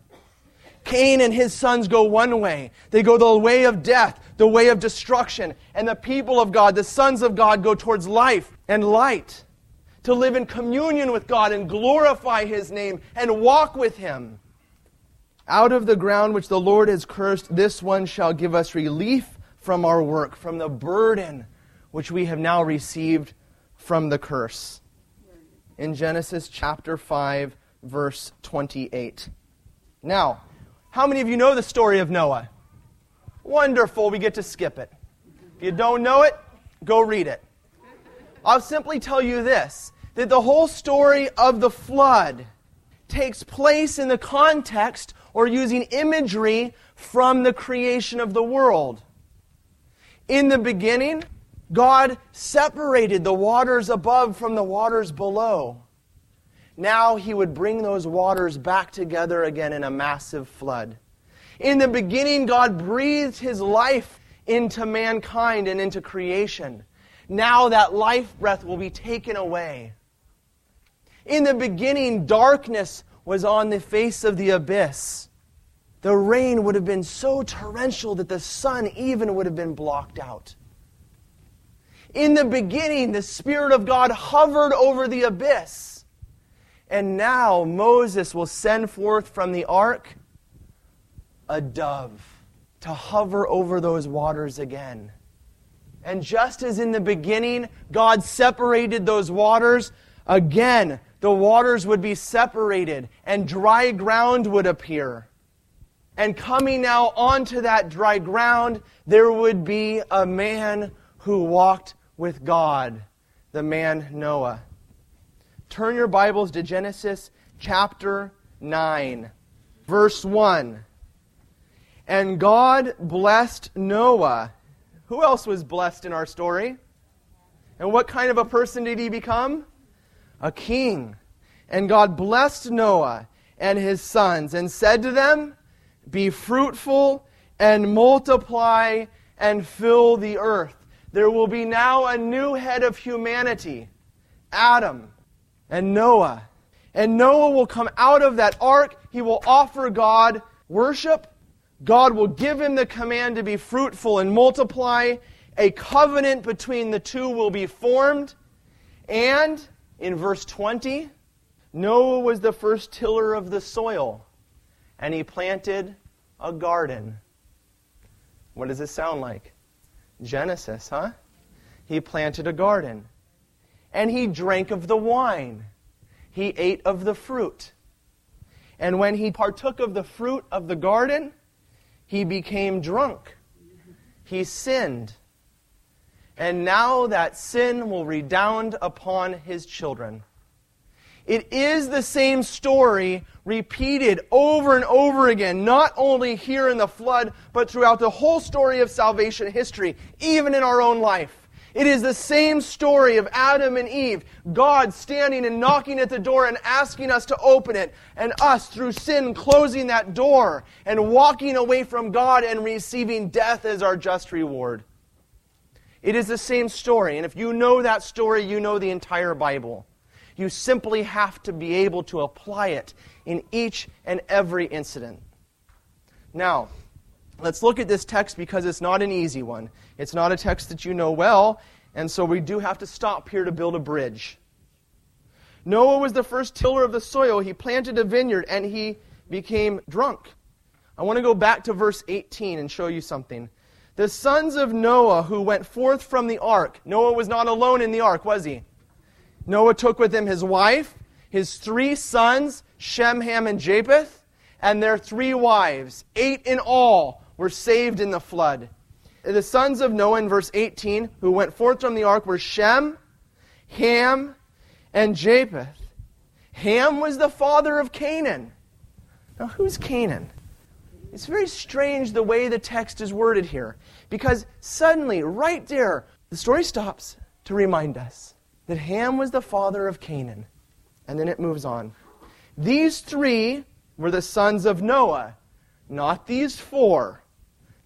Cain and his sons go one way. They go the way of death, the way of destruction. And the people of God, the sons of God, go towards life and light, to live in communion with God and glorify his name and walk with him. Out of the ground which the Lord has cursed, this one shall give us relief from our work, from the burden which we have now received from the curse. in Genesis chapter 5, verse 28. Now, how many of you know the story of Noah? Wonderful, we get to skip it. If you don't know it, go read it. I'll simply tell you this that the whole story of the flood takes place in the context or using imagery from the creation of the world. In the beginning, God separated the waters above from the waters below. Now he would bring those waters back together again in a massive flood. In the beginning, God breathed his life into mankind and into creation. Now that life breath will be taken away. In the beginning, darkness was on the face of the abyss. The rain would have been so torrential that the sun even would have been blocked out. In the beginning, the Spirit of God hovered over the abyss. And now Moses will send forth from the ark a dove to hover over those waters again. And just as in the beginning, God separated those waters, again, the waters would be separated and dry ground would appear. And coming now onto that dry ground, there would be a man who walked with God, the man Noah. Turn your Bibles to Genesis chapter 9, verse 1. And God blessed Noah. Who else was blessed in our story? And what kind of a person did he become? A king. And God blessed Noah and his sons and said to them, Be fruitful and multiply and fill the earth there will be now a new head of humanity Adam and Noah. And Noah will come out of that ark. He will offer God worship. God will give him the command to be fruitful and multiply. A covenant between the two will be formed. And in verse 20, Noah was the first tiller of the soil, and he planted a garden. What does this sound like? Genesis, huh? He planted a garden. And he drank of the wine. He ate of the fruit. And when he partook of the fruit of the garden, he became drunk. He sinned. And now that sin will redound upon his children. It is the same story repeated over and over again, not only here in the flood, but throughout the whole story of salvation history, even in our own life. It is the same story of Adam and Eve, God standing and knocking at the door and asking us to open it, and us, through sin, closing that door and walking away from God and receiving death as our just reward. It is the same story, and if you know that story, you know the entire Bible. You simply have to be able to apply it in each and every incident. Now, let's look at this text because it's not an easy one. It's not a text that you know well, and so we do have to stop here to build a bridge. Noah was the first tiller of the soil. He planted a vineyard and he became drunk. I want to go back to verse 18 and show you something. The sons of Noah who went forth from the ark. Noah was not alone in the ark, was he? Noah took with him his wife, his three sons, Shem, Ham, and Japheth, and their three wives. Eight in all were saved in the flood. The sons of Noah in verse 18 who went forth from the ark were Shem, Ham, and Japheth. Ham was the father of Canaan. Now, who's Canaan? It's very strange the way the text is worded here because suddenly, right there, the story stops to remind us that Ham was the father of Canaan. And then it moves on. These three were the sons of Noah, not these four.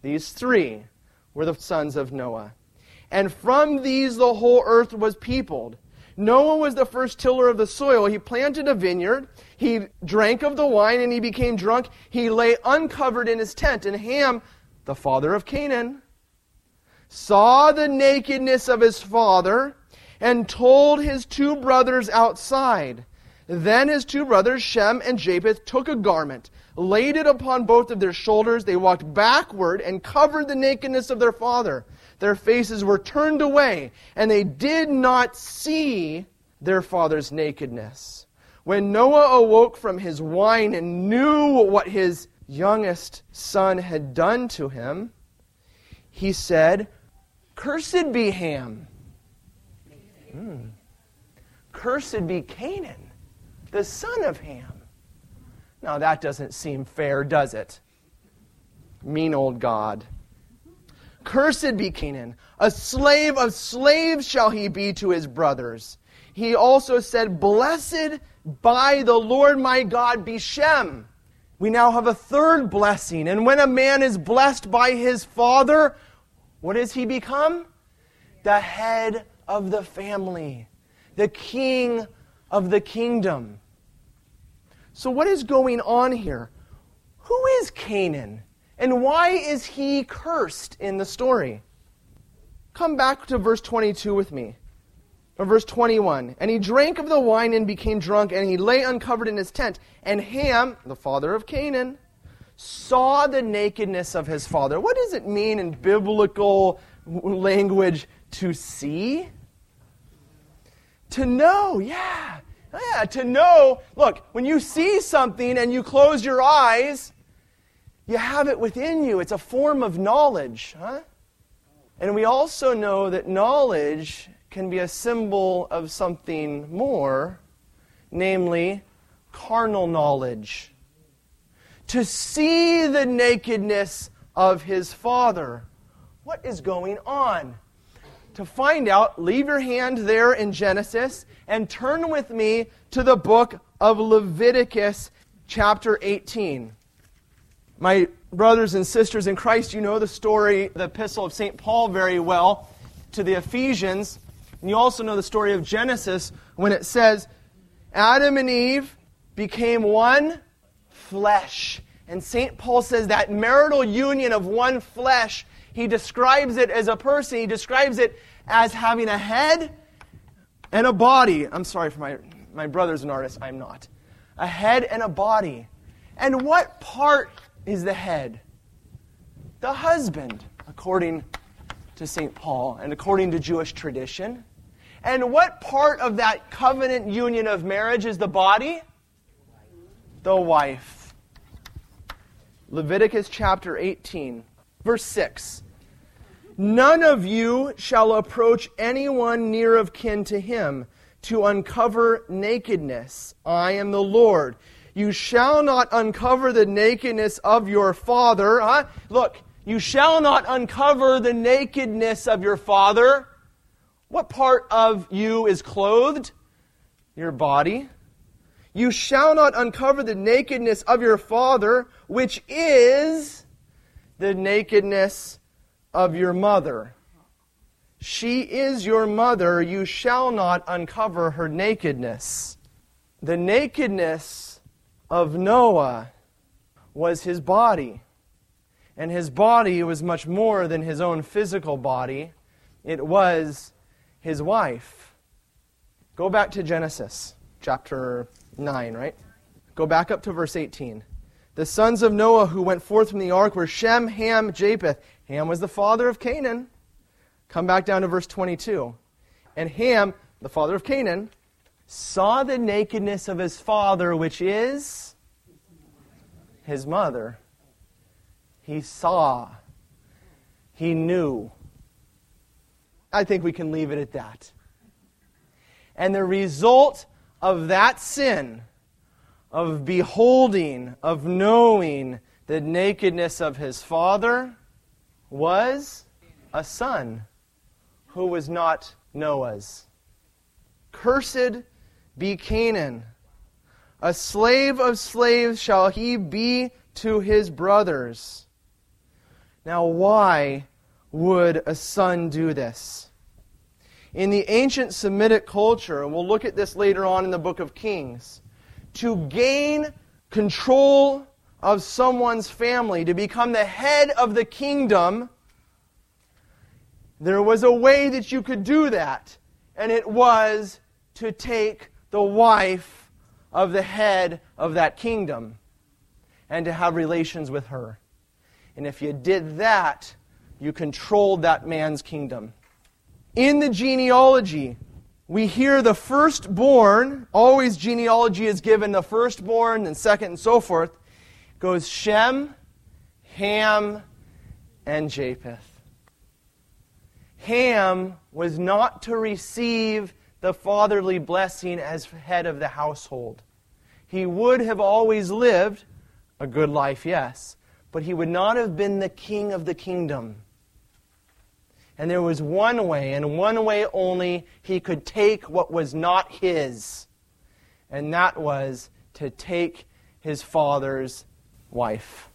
These three were the sons of Noah. And from these the whole earth was peopled. Noah was the first tiller of the soil. He planted a vineyard. He drank of the wine and he became drunk. He lay uncovered in his tent. And Ham, the father of Canaan, saw the nakedness of his father and told his two brothers outside. Then his two brothers, Shem and Japheth, took a garment, laid it upon both of their shoulders. They walked backward and covered the nakedness of their father. Their faces were turned away, and they did not see their father's nakedness. When Noah awoke from his wine and knew what his youngest son had done to him, he said, Cursed be Ham. Hmm. Cursed be Canaan, the son of Ham. Now that doesn't seem fair, does it? Mean old God. Cursed be Canaan. A slave of slaves shall he be to his brothers. He also said, Blessed by the Lord my God be Shem. We now have a third blessing. And when a man is blessed by his father, what does he become? The head of the family, the king of the kingdom. So, what is going on here? Who is Canaan? And why is he cursed in the story? Come back to verse 22 with me. Or verse 21. And he drank of the wine and became drunk, and he lay uncovered in his tent. And Ham, the father of Canaan, saw the nakedness of his father. What does it mean in biblical language to see? To know, yeah. Yeah, to know. Look, when you see something and you close your eyes, you have it within you. It's a form of knowledge, huh? And we also know that knowledge can be a symbol of something more, namely carnal knowledge. To see the nakedness of his father. What is going on? To find out, leave your hand there in Genesis and turn with me to the book of Leviticus, chapter 18. My brothers and sisters in Christ, you know the story, the epistle of St. Paul very well to the Ephesians. And you also know the story of Genesis when it says, Adam and Eve became one flesh. And St. Paul says that marital union of one flesh, he describes it as a person, he describes it as having a head and a body. I'm sorry for my, my brother's an artist, I'm not. A head and a body. And what part is the head? The husband, according to St. Paul and according to Jewish tradition. And what part of that covenant union of marriage is the body? The wife. Leviticus chapter 18, verse 6. None of you shall approach anyone near of kin to him to uncover nakedness. I am the Lord. You shall not uncover the nakedness of your father. Huh? Look, you shall not uncover the nakedness of your father. What part of you is clothed? Your body. You shall not uncover the nakedness of your father, which is the nakedness of your mother. She is your mother. You shall not uncover her nakedness. The nakedness of Noah was his body. And his body was much more than his own physical body, it was his wife. Go back to Genesis chapter 9, right? Go back up to verse 18. The sons of Noah who went forth from the ark were Shem, Ham, Japheth. Ham was the father of Canaan. Come back down to verse 22. And Ham, the father of Canaan, saw the nakedness of his father, which is his mother. He saw. He knew. I think we can leave it at that. And the result of that sin, of beholding, of knowing the nakedness of his father, was a son who was not Noah's. Cursed be Canaan. A slave of slaves shall he be to his brothers. Now, why would a son do this? In the ancient Semitic culture, and we'll look at this later on in the book of Kings, to gain control of someone's family, to become the head of the kingdom, there was a way that you could do that, and it was to take the wife of the head of that kingdom and to have relations with her. And if you did that, you controlled that man's kingdom. In the genealogy we hear the firstborn, always genealogy is given the firstborn, and second, and so forth, goes Shem, Ham, and Japheth. Ham was not to receive the fatherly blessing as head of the household. He would have always lived a good life, yes, but he would not have been the king of the kingdom. And there was one way, and one way only, he could take what was not his. And that was to take his father's wife.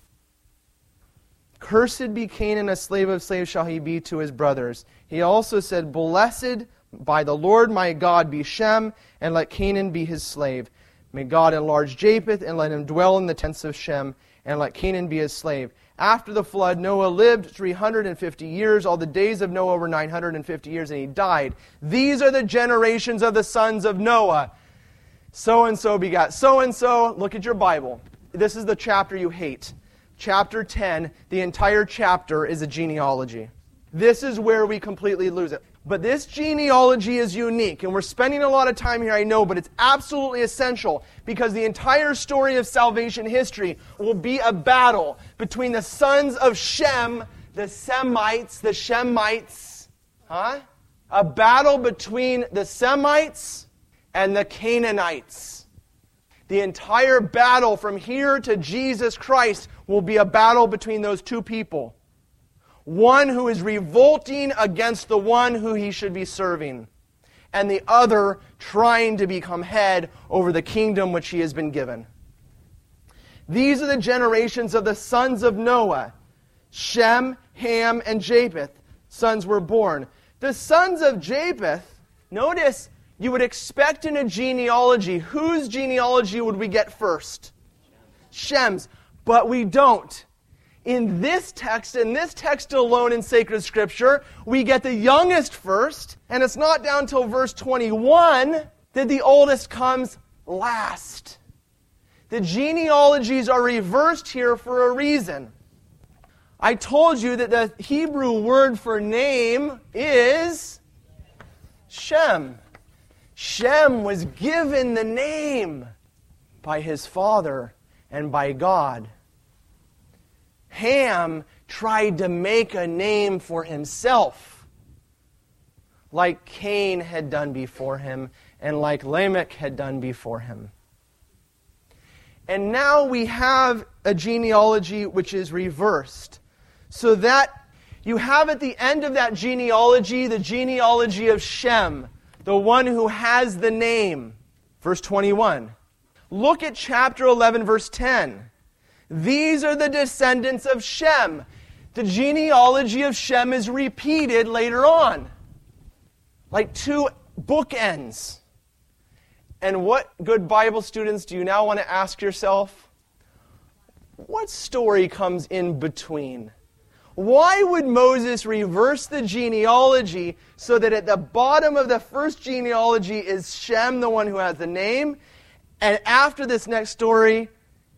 Cursed be Canaan, a slave of slaves shall he be to his brothers. He also said, Blessed by the Lord my God be Shem, and let Canaan be his slave. May God enlarge Japheth, and let him dwell in the tents of Shem, and let Canaan be his slave. After the flood, Noah lived 350 years. All the days of Noah were 950 years, and he died. These are the generations of the sons of Noah. So and so begat so and so. Look at your Bible. This is the chapter you hate. Chapter 10, the entire chapter is a genealogy. This is where we completely lose it. But this genealogy is unique, and we're spending a lot of time here, I know, but it's absolutely essential because the entire story of salvation history will be a battle between the sons of Shem, the Semites, the Shemites, huh? A battle between the Semites and the Canaanites. The entire battle from here to Jesus Christ will be a battle between those two people one who is revolting against the one who he should be serving, and the other trying to become head over the kingdom which he has been given. These are the generations of the sons of Noah Shem, Ham, and Japheth. Sons were born. The sons of Japheth, notice you would expect in a genealogy, whose genealogy would we get first? Shem's. But we don't in this text, in this text alone in sacred scripture, we get the youngest first, and it's not down till verse 21 that the oldest comes last. The genealogies are reversed here for a reason. I told you that the Hebrew word for name is Shem. Shem was given the name by his father and by God. Ham tried to make a name for himself, like Cain had done before him, and like Lamech had done before him. And now we have a genealogy which is reversed. So that you have at the end of that genealogy the genealogy of Shem, the one who has the name. Verse 21. Look at chapter 11, verse 10. These are the descendants of Shem. The genealogy of Shem is repeated later on, like two bookends. And what good Bible students do you now want to ask yourself? What story comes in between? Why would Moses reverse the genealogy so that at the bottom of the first genealogy is Shem, the one who has the name, and after this next story,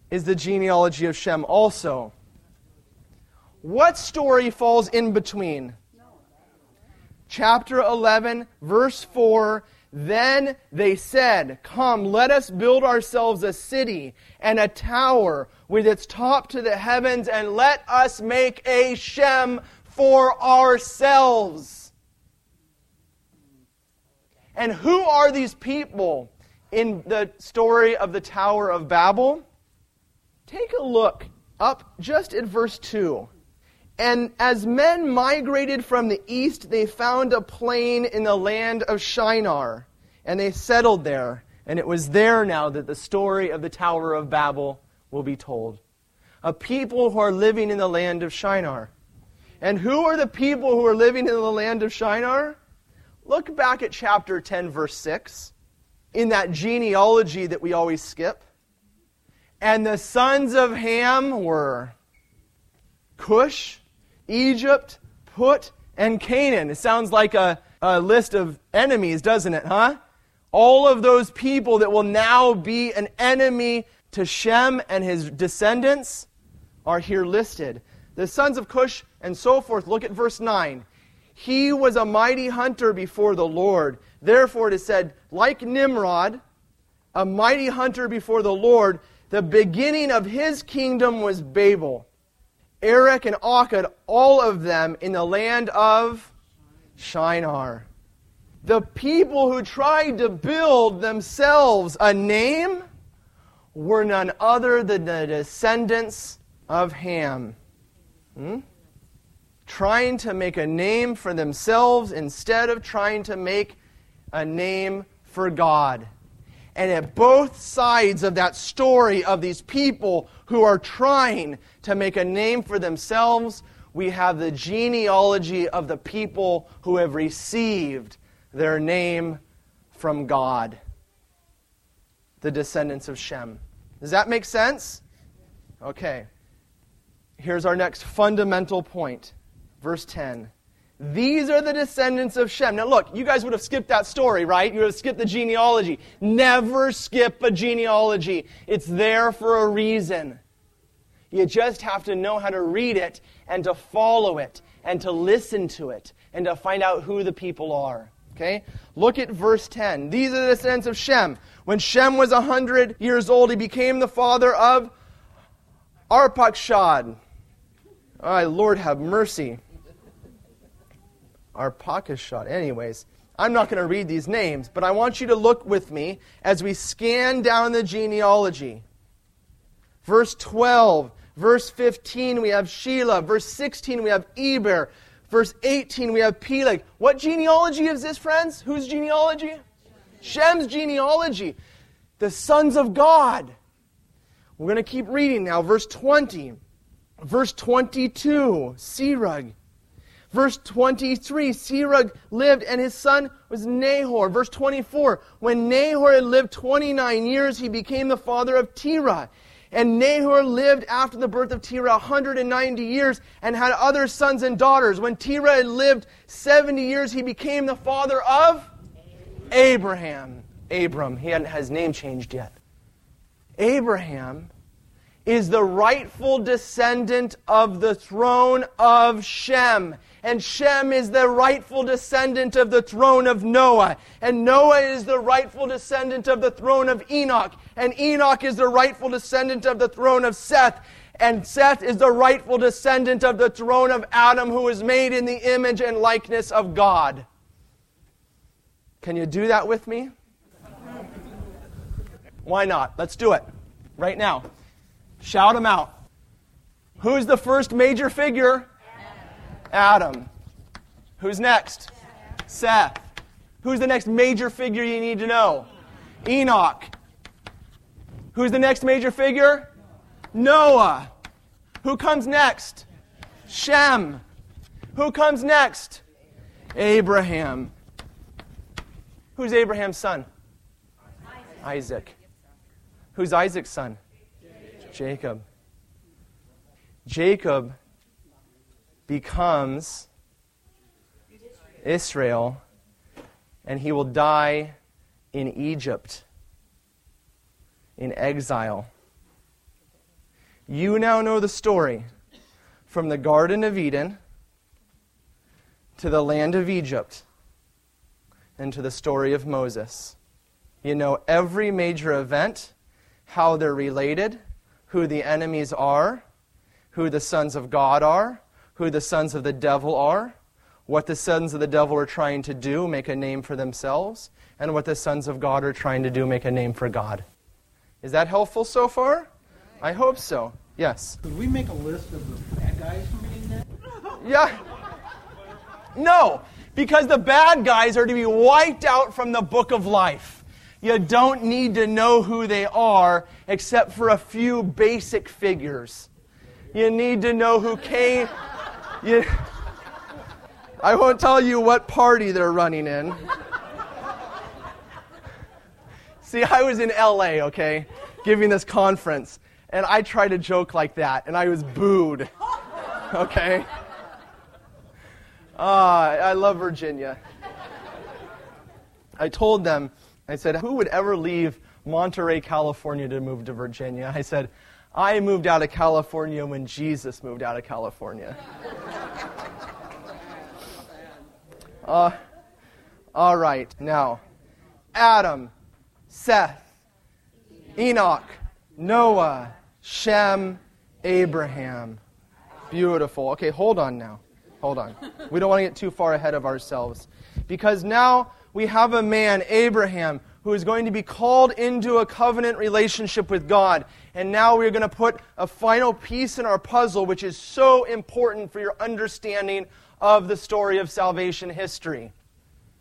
is the genealogy of Shem also. What story falls in between? Chapter 11, verse 4 Then they said, Come, let us build ourselves a city and a tower with its top to the heavens, and let us make a Shem for ourselves. And who are these people in the story of the Tower of Babel? Take a look up just at verse 2. And as men migrated from the east, they found a plain in the land of Shinar, and they settled there. And it was there now that the story of the Tower of Babel will be told. A people who are living in the land of Shinar. And who are the people who are living in the land of Shinar? Look back at chapter 10, verse 6, in that genealogy that we always skip. And the sons of Ham were Cush, Egypt, Put, and Canaan. It sounds like a, a list of enemies, doesn't it, huh? All of those people that will now be an enemy to Shem and his descendants are here listed. The sons of Cush and so forth. Look at verse 9. He was a mighty hunter before the Lord. Therefore, it is said, like Nimrod, a mighty hunter before the Lord, the beginning of his kingdom was Babel. Erech and Akkad, all of them in the land of Shinar. The people who tried to build themselves a name were none other than the descendants of Ham. Hmm? Trying to make a name for themselves instead of trying to make a name for God. And at both sides of that story of these people who are trying to make a name for themselves, we have the genealogy of the people who have received their name from God, the descendants of Shem. Does that make sense? Okay. Here's our next fundamental point. Verse 10. These are the descendants of Shem. Now, look, you guys would have skipped that story, right? You would have skipped the genealogy. Never skip a genealogy, it's there for a reason. You just have to know how to read it and to follow it and to listen to it and to find out who the people are. Okay? Look at verse 10. These are the descendants of Shem. When Shem was 100 years old, he became the father of Arpachshad. Oh, Lord have mercy. Arpachshad. Anyways, I'm not going to read these names, but I want you to look with me as we scan down the genealogy. Verse 12, verse 15, we have Shelah. Verse 16, we have Eber. Verse 18, we have Peleg. What genealogy is this, friends? Whose genealogy? Shem's genealogy. The sons of God. We're going to keep reading now. Verse 20. Verse 22, Serug. Verse 23, Serug lived and his son was Nahor. Verse 24, when Nahor had lived 29 years, he became the father of Terah. And Nahor lived after the birth of Terah 190 years and had other sons and daughters. When Terah had lived 70 years, he became the father of Abraham. Abram. He hadn't had his name changed yet. Abraham is the rightful descendant of the throne of Shem. And Shem is the rightful descendant of the throne of Noah. And Noah is the rightful descendant of the throne of Enoch. And Enoch is the rightful descendant of the throne of Seth. And Seth is the rightful descendant of the throne of Adam, who was made in the image and likeness of God. Can you do that with me? Why not? Let's do it right now. Shout them out. Who's the first major figure? Adam. Who's next? Seth. Who's the next major figure you need to know? Enoch. Who's the next major figure? Noah. Who comes next? Shem. Who comes next? Abraham. Who's Abraham's son? Isaac. Who's Isaac's son? Jacob. Jacob becomes Israel, and he will die in Egypt, in exile. You now know the story from the Garden of Eden to the land of Egypt and to the story of Moses. You know every major event, how they're related who the enemies are, who the sons of God are, who the sons of the devil are, what the sons of the devil are trying to do, make a name for themselves, and what the sons of God are trying to do, make a name for God. Is that helpful so far? I hope so. Yes. Could we make a list of the bad guys from reading that? Yeah. No, because the bad guys are to be wiped out from the book of life. You don't need to know who they are except for a few basic figures. You need to know who came. You, I won't tell you what party they're running in. See, I was in LA, okay, giving this conference, and I tried to joke like that, and I was booed, okay? Ah, I love Virginia. I told them, I said, Who would ever leave Monterey, California to move to Virginia? I said, I moved out of California when Jesus moved out of California. Uh, all right, now Adam, Seth, Enoch, Noah, Shem, Abraham. Beautiful. Okay, hold on now. Hold on. We don't want to get too far ahead of ourselves. Because now we have a man, Abraham, who is going to be called into a covenant relationship with God. And now we're going to put a final piece in our puzzle, which is so important for your understanding of the story of salvation history.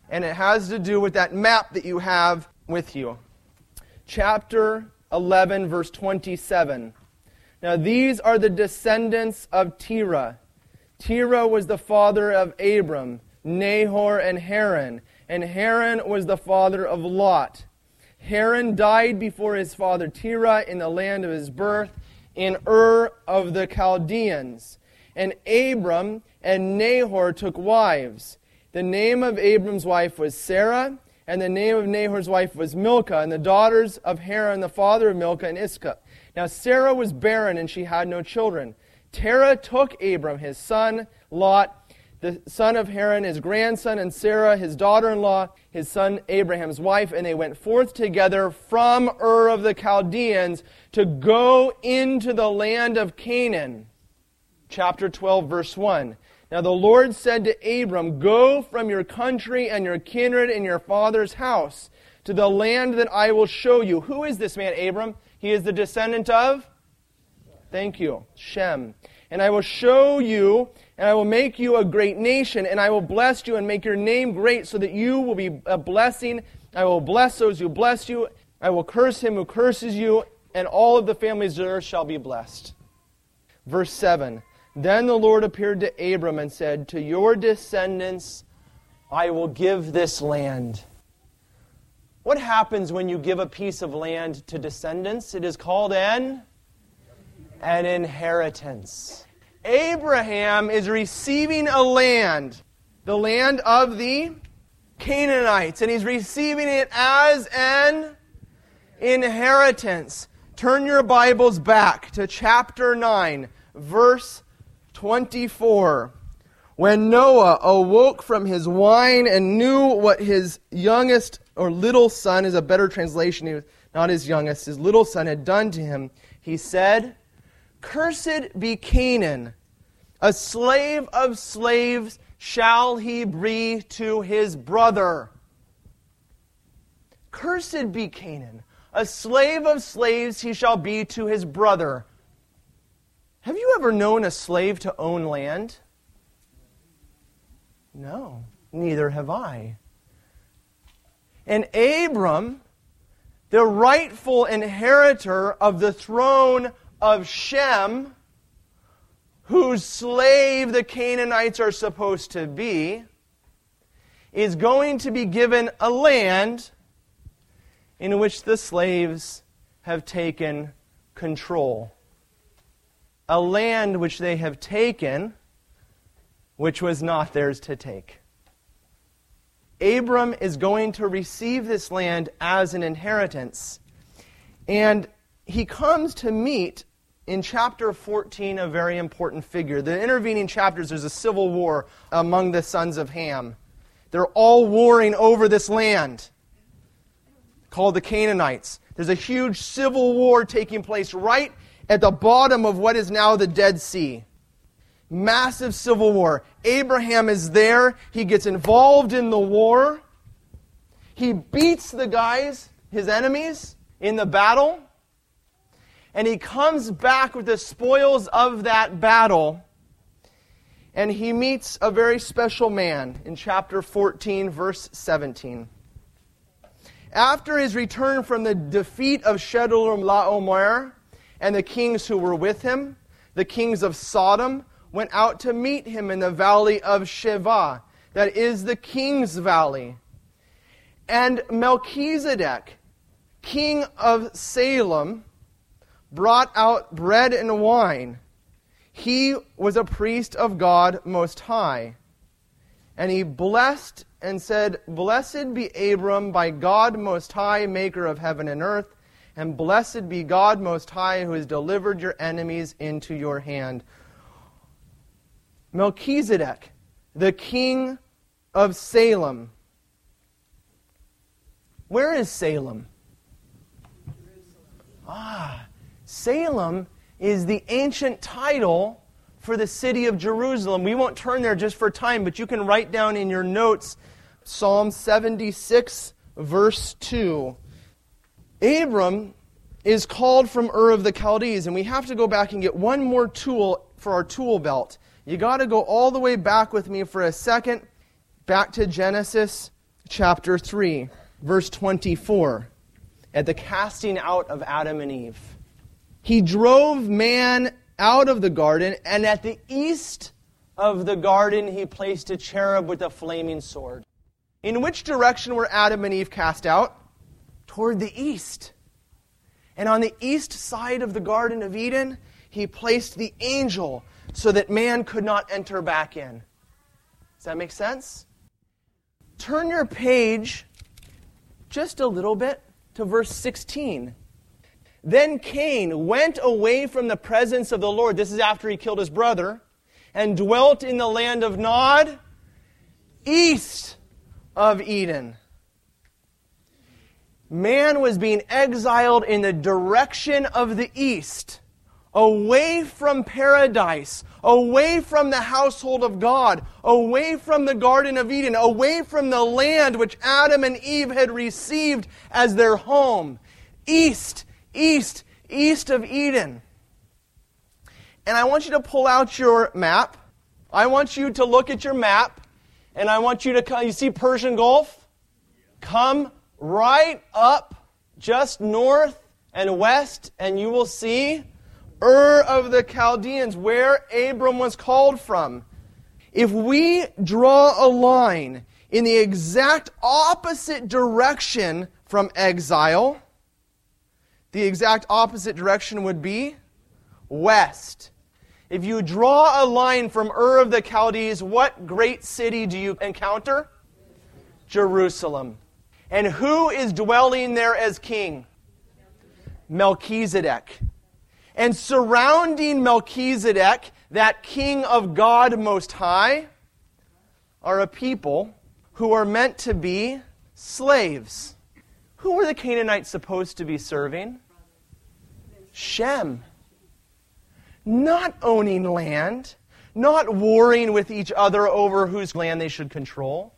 And it has to do with that map that you have with you. Chapter 11, verse 27. Now, these are the descendants of Terah. Terah was the father of Abram, Nahor, and Haran. And Haran was the father of Lot. Haran died before his father Terah in the land of his birth, in Ur of the Chaldeans. And Abram and Nahor took wives. The name of Abram's wife was Sarah, and the name of Nahor's wife was Milcah, and the daughters of Haran, the father of Milcah and Iscah. Now Sarah was barren, and she had no children. Terah took Abram, his son, Lot, the son of Haran, his grandson, and Sarah, his daughter in law, his son Abraham's wife, and they went forth together from Ur of the Chaldeans to go into the land of Canaan. Chapter 12, verse 1. Now the Lord said to Abram, Go from your country and your kindred and your father's house to the land that I will show you. Who is this man, Abram? He is the descendant of? Thank you, Shem. And I will show you, and I will make you a great nation, and I will bless you and make your name great so that you will be a blessing. I will bless those who bless you. I will curse him who curses you, and all of the families of earth shall be blessed. Verse 7 Then the Lord appeared to Abram and said, To your descendants I will give this land. What happens when you give a piece of land to descendants? It is called an, an inheritance. Abraham is receiving a land, the land of the Canaanites, and he's receiving it as an inheritance. Turn your Bibles back to chapter 9, verse 24. When Noah awoke from his wine and knew what his youngest or little son is a better translation, not his youngest, his little son had done to him, he said, Cursed be Canaan, a slave of slaves shall he be to his brother. Cursed be Canaan, a slave of slaves he shall be to his brother. Have you ever known a slave to own land? No, neither have I. And Abram, the rightful inheritor of the throne of Shem, whose slave the Canaanites are supposed to be, is going to be given a land in which the slaves have taken control. A land which they have taken which was not theirs to take. Abram is going to receive this land as an inheritance. And he comes to meet in chapter 14 a very important figure. The intervening chapters, there's a civil war among the sons of Ham. They're all warring over this land called the Canaanites. There's a huge civil war taking place right at the bottom of what is now the Dead Sea massive civil war. Abraham is there. He gets involved in the war. He beats the guys, his enemies, in the battle. And he comes back with the spoils of that battle. And he meets a very special man in chapter 14, verse 17. After his return from the defeat of Chedorlaomer and the kings who were with him, the kings of Sodom, went out to meet him in the valley of Shaveh, that is the king's valley. And Melchizedek, king of Salem, brought out bread and wine. He was a priest of God Most High. And he blessed and said, Blessed be Abram by God Most High, maker of heaven and earth, and blessed be God Most High, who has delivered your enemies into your hand. Melchizedek, the king of Salem. Where is Salem? Ah, Salem is the ancient title for the city of Jerusalem. We won't turn there just for time, but you can write down in your notes Psalm 76, verse 2. Abram is called from Ur of the Chaldees, and we have to go back and get one more tool for our tool belt. You got to go all the way back with me for a second, back to Genesis chapter 3, verse 24, at the casting out of Adam and Eve. He drove man out of the garden, and at the east of the garden he placed a cherub with a flaming sword. In which direction were Adam and Eve cast out? Toward the east. And on the east side of the Garden of Eden, he placed the angel so that man could not enter back in. Does that make sense? Turn your page just a little bit to verse 16. Then Cain went away from the presence of the Lord. This is after he killed his brother. And dwelt in the land of Nod, east of Eden. Man was being exiled in the direction of the east, away from paradise, away from the household of God, away from the Garden of Eden, away from the land which Adam and Eve had received as their home. East east, east of Eden. And I want you to pull out your map. I want you to look at your map, and I want you to come. You see Persian Gulf? Come right up just north and west, and you will see Ur of the Chaldeans, where Abram was called from. If we draw a line in the exact opposite direction from exile, the exact opposite direction would be west. If you draw a line from Ur of the Chaldees, what great city do you encounter? Jerusalem. And who is dwelling there as king? Melchizedek. And surrounding Melchizedek, that king of God Most High, are a people who are meant to be slaves. Who were the Canaanites supposed to be serving? Shem. Not owning land, not warring with each other over whose land they should control.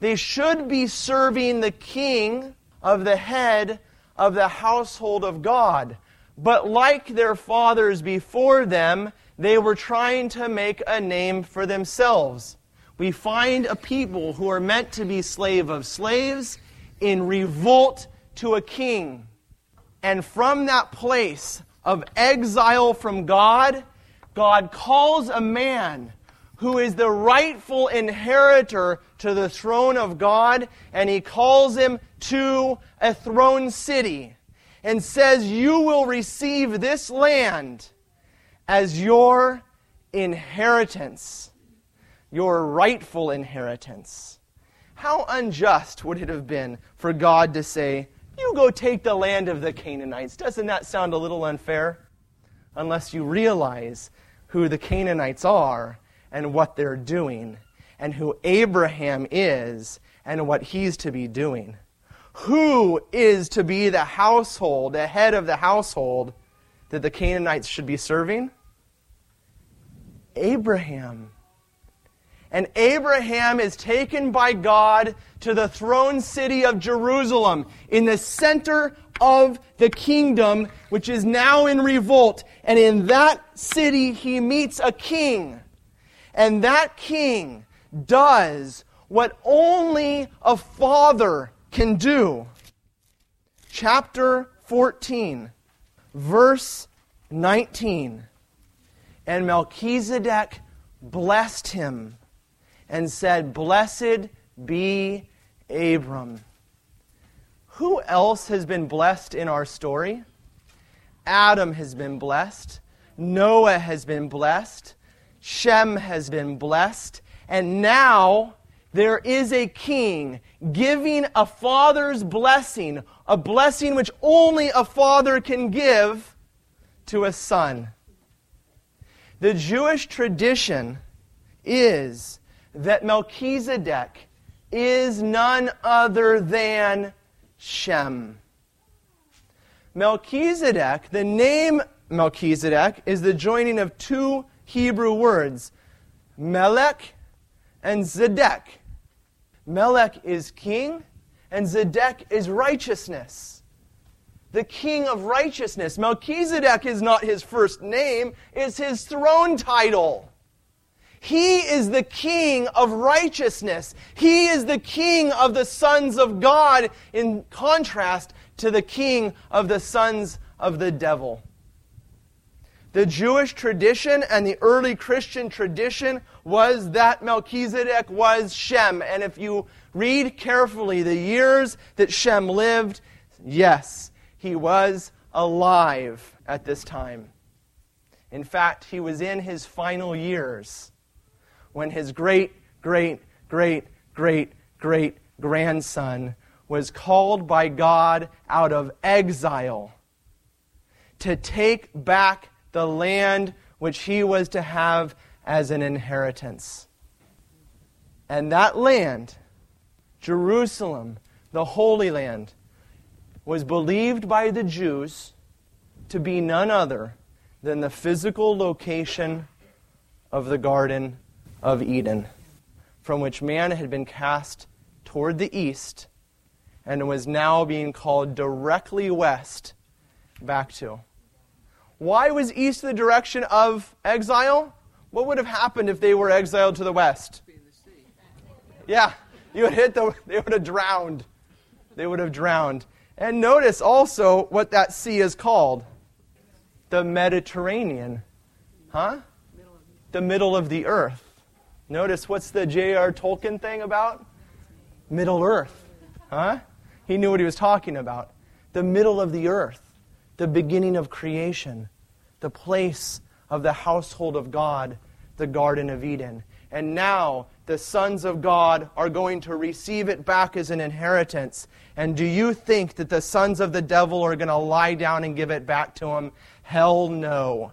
They should be serving the king of the head of the household of God. But like their fathers before them, they were trying to make a name for themselves. We find a people who are meant to be slave of slaves in revolt to a king. And from that place of exile from God, God calls a man who is the rightful inheritor to the throne of God, and he calls him to a throne city and says, You will receive this land as your inheritance, your rightful inheritance. How unjust would it have been for God to say, You go take the land of the Canaanites? Doesn't that sound a little unfair? Unless you realize who the Canaanites are and what they're doing, and who Abraham is and what he's to be doing. Who is to be the household, the head of the household that the Canaanites should be serving? Abraham. And Abraham is taken by God to the throne city of Jerusalem in the center of the kingdom, which is now in revolt. And in that city, he meets a king. And that king does what only a father can do. Chapter 14, verse 19. And Melchizedek blessed him and said, Blessed be Abram. Who else has been blessed in our story? Adam has been blessed. Noah has been blessed. Shem has been blessed. And now there is a king giving a father's blessing, a blessing which only a father can give to a son. The Jewish tradition is that Melchizedek is none other than Shem. Melchizedek, the name Melchizedek, is the joining of two Hebrew words, Melech and Zedek. Melech is king, and Zedek is righteousness. The king of righteousness. Melchizedek is not his first name, it's his throne title. He is the king of righteousness. He is the king of the sons of God, in contrast to the king of the sons of the devil. The Jewish tradition and the early Christian tradition was that Melchizedek was Shem. And if you read carefully the years that Shem lived, yes, he was alive at this time. In fact, he was in his final years when his great, great, great, great, great grandson was called by God out of exile to take back the land which he was to have as an inheritance. And that land, Jerusalem, the Holy Land, was believed by the Jews to be none other than the physical location of the Garden of Eden, from which man had been cast toward the east and was now being called directly west back to. Why was east the direction of exile? What would have happened if they were exiled to the west? Yeah, you would hit the, they would have drowned. They would have drowned. And notice also what that sea is called the Mediterranean. Huh? The middle of the earth. Notice what's the J.R. Tolkien thing about? Middle earth. Huh? He knew what he was talking about. The middle of the earth the beginning of creation, the place of the household of God, the Garden of Eden. And now the sons of God are going to receive it back as an inheritance. And do you think that the sons of the devil are going to lie down and give it back to him? Hell no.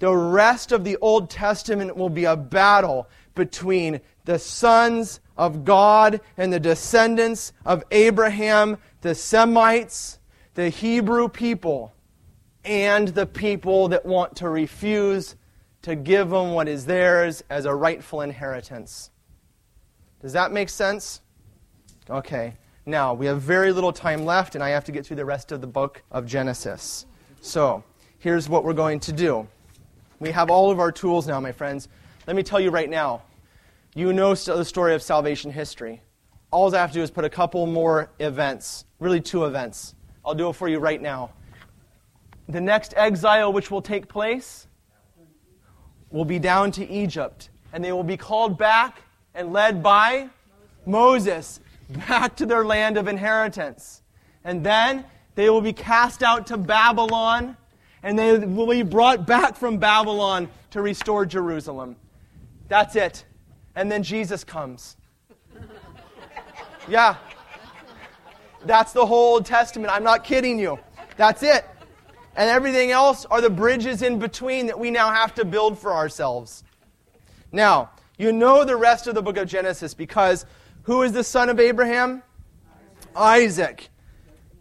The rest of the Old Testament will be a battle between the sons of God and the descendants of Abraham, the Semites, the Hebrew people and the people that want to refuse to give them what is theirs as a rightful inheritance. Does that make sense? Okay. Now, we have very little time left, and I have to get through the rest of the book of Genesis. So, here's what we're going to do. We have all of our tools now, my friends. Let me tell you right now. You know the story of salvation history. All I have to do is put a couple more events, really two events. I'll do it for you right now. The next exile which will take place will be down to Egypt, and they will be called back and led by Moses back to their land of inheritance. And then they will be cast out to Babylon, and they will be brought back from Babylon to restore Jerusalem. That's it. And then Jesus comes. Yeah. That's the whole Old Testament. I'm not kidding you. That's it. And everything else are the bridges in between that we now have to build for ourselves. Now, you know the rest of the book of Genesis because who is the son of Abraham? Isaac.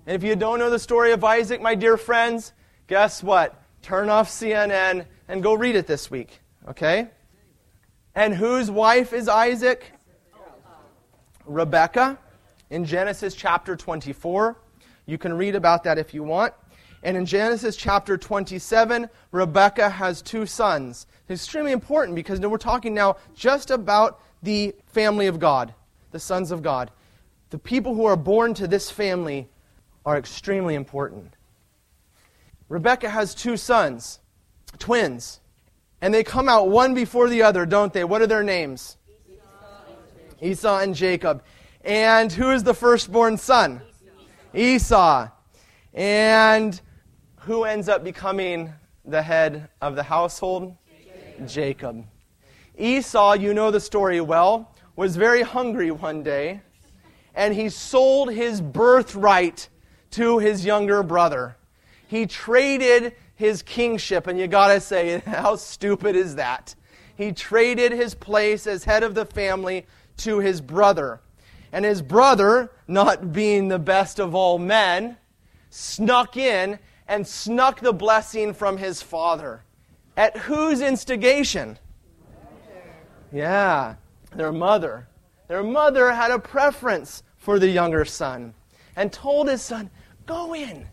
And if you don't know the story of Isaac, my dear friends, guess what? Turn off CNN and go read it this week. Okay? And whose wife is Isaac? Rebecca in Genesis chapter 24. You can read about that if you want. And in Genesis chapter 27, Rebecca has two sons. It's extremely important because we're talking now just about the family of God, the sons of God. The people who are born to this family are extremely important. Rebecca has two sons, twins, and they come out one before the other, don't they? What are their names? Esau and Jacob. And who is the firstborn son? Esau. And who ends up becoming the head of the household? Jacob. Jacob. Esau, you know the story well, was very hungry one day, and he sold his birthright to his younger brother. He traded his kingship, and you gotta say, how stupid is that? He traded his place as head of the family to his brother. And his brother, not being the best of all men, snuck in and snuck the blessing from his father. At whose instigation? Yeah, their mother. Their mother had a preference for the younger son and told his son, Go in.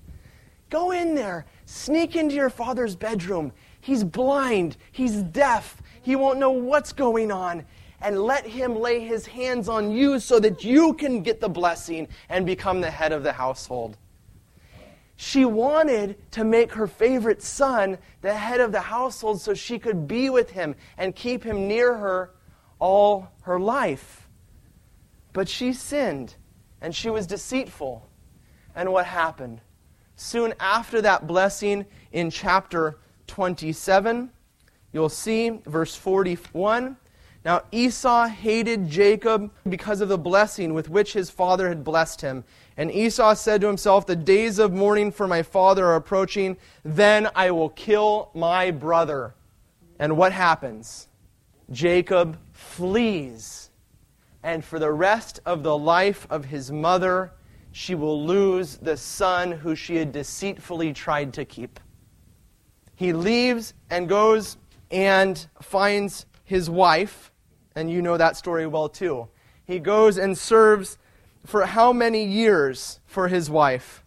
Go in there. Sneak into your father's bedroom. He's blind. He's deaf. He won't know what's going on. And let him lay his hands on you so that you can get the blessing and become the head of the household. She wanted to make her favorite son the head of the household so she could be with him and keep him near her all her life. But she sinned and she was deceitful. And what happened? Soon after that blessing in chapter 27, you'll see verse 41. Now Esau hated Jacob because of the blessing with which his father had blessed him. And Esau said to himself, The days of mourning for my father are approaching. Then I will kill my brother. And what happens? Jacob flees. And for the rest of the life of his mother, she will lose the son who she had deceitfully tried to keep. He leaves and goes and finds his wife, and you know that story well too. He goes and serves for how many years for his wife?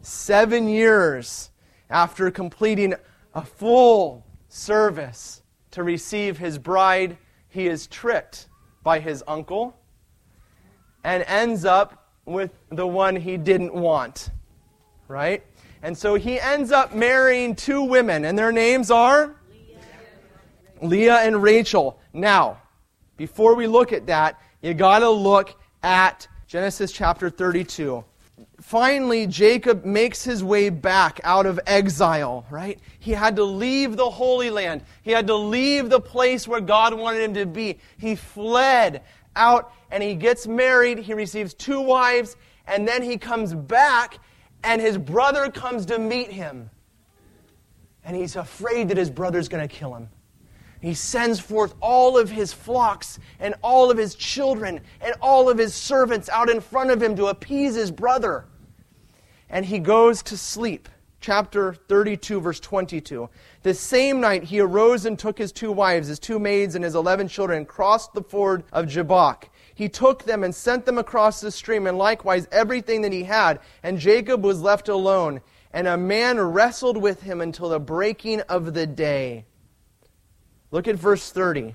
Seven years after completing a full service to receive his bride, he is tricked by his uncle and ends up with the one he didn't want. Right? And so he ends up marrying two women, and their names are Leah, and Rachel. Now, before we look at that, you got to look at Genesis chapter 32. Finally, Jacob makes his way back out of exile, right? He had to leave the Holy Land. He had to leave the place where God wanted him to be. He fled out and he gets married. He receives two wives, and then he comes back, and his brother comes to meet him. And he's afraid that his brother's going to kill him. He sends forth all of his flocks and all of his children and all of his servants out in front of him to appease his brother. And he goes to sleep. Chapter 32, verse 22. The same night he arose and took his two wives, his two maids, and his eleven children, and crossed the ford of Jabbok. He took them and sent them across the stream, and likewise everything that he had. And Jacob was left alone. And a man wrestled with him until the breaking of the day. Look at verse 30.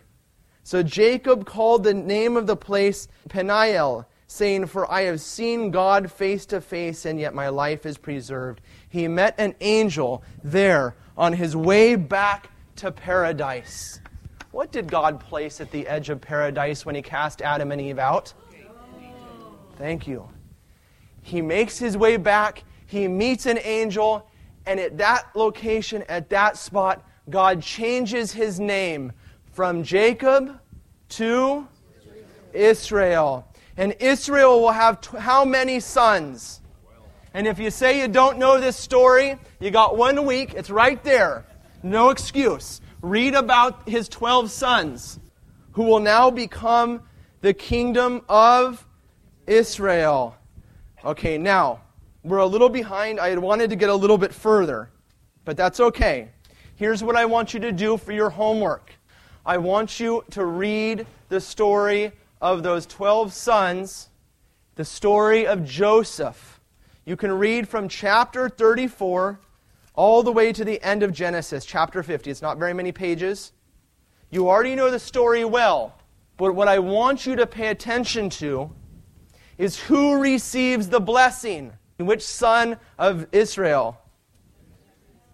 So Jacob called the name of the place Peniel, saying, For I have seen God face to face, and yet my life is preserved. He met an angel there on his way back to paradise. What did God place at the edge of paradise when he cast Adam and Eve out? Thank you. He makes his way back, he meets an angel, and at that location, at that spot, God changes his name from Jacob to Israel. And Israel will have t- how many sons? And if you say you don't know this story, you got one week. It's right there. No excuse. Read about his 12 sons who will now become the kingdom of Israel. Okay, now, we're a little behind. I wanted to get a little bit further, but that's okay. Here's what I want you to do for your homework I want you to read the story of those 12 sons, the story of Joseph. You can read from chapter 34 all the way to the end of Genesis, chapter 50. It's not very many pages. You already know the story well, but what I want you to pay attention to is who receives the blessing. Which son of Israel?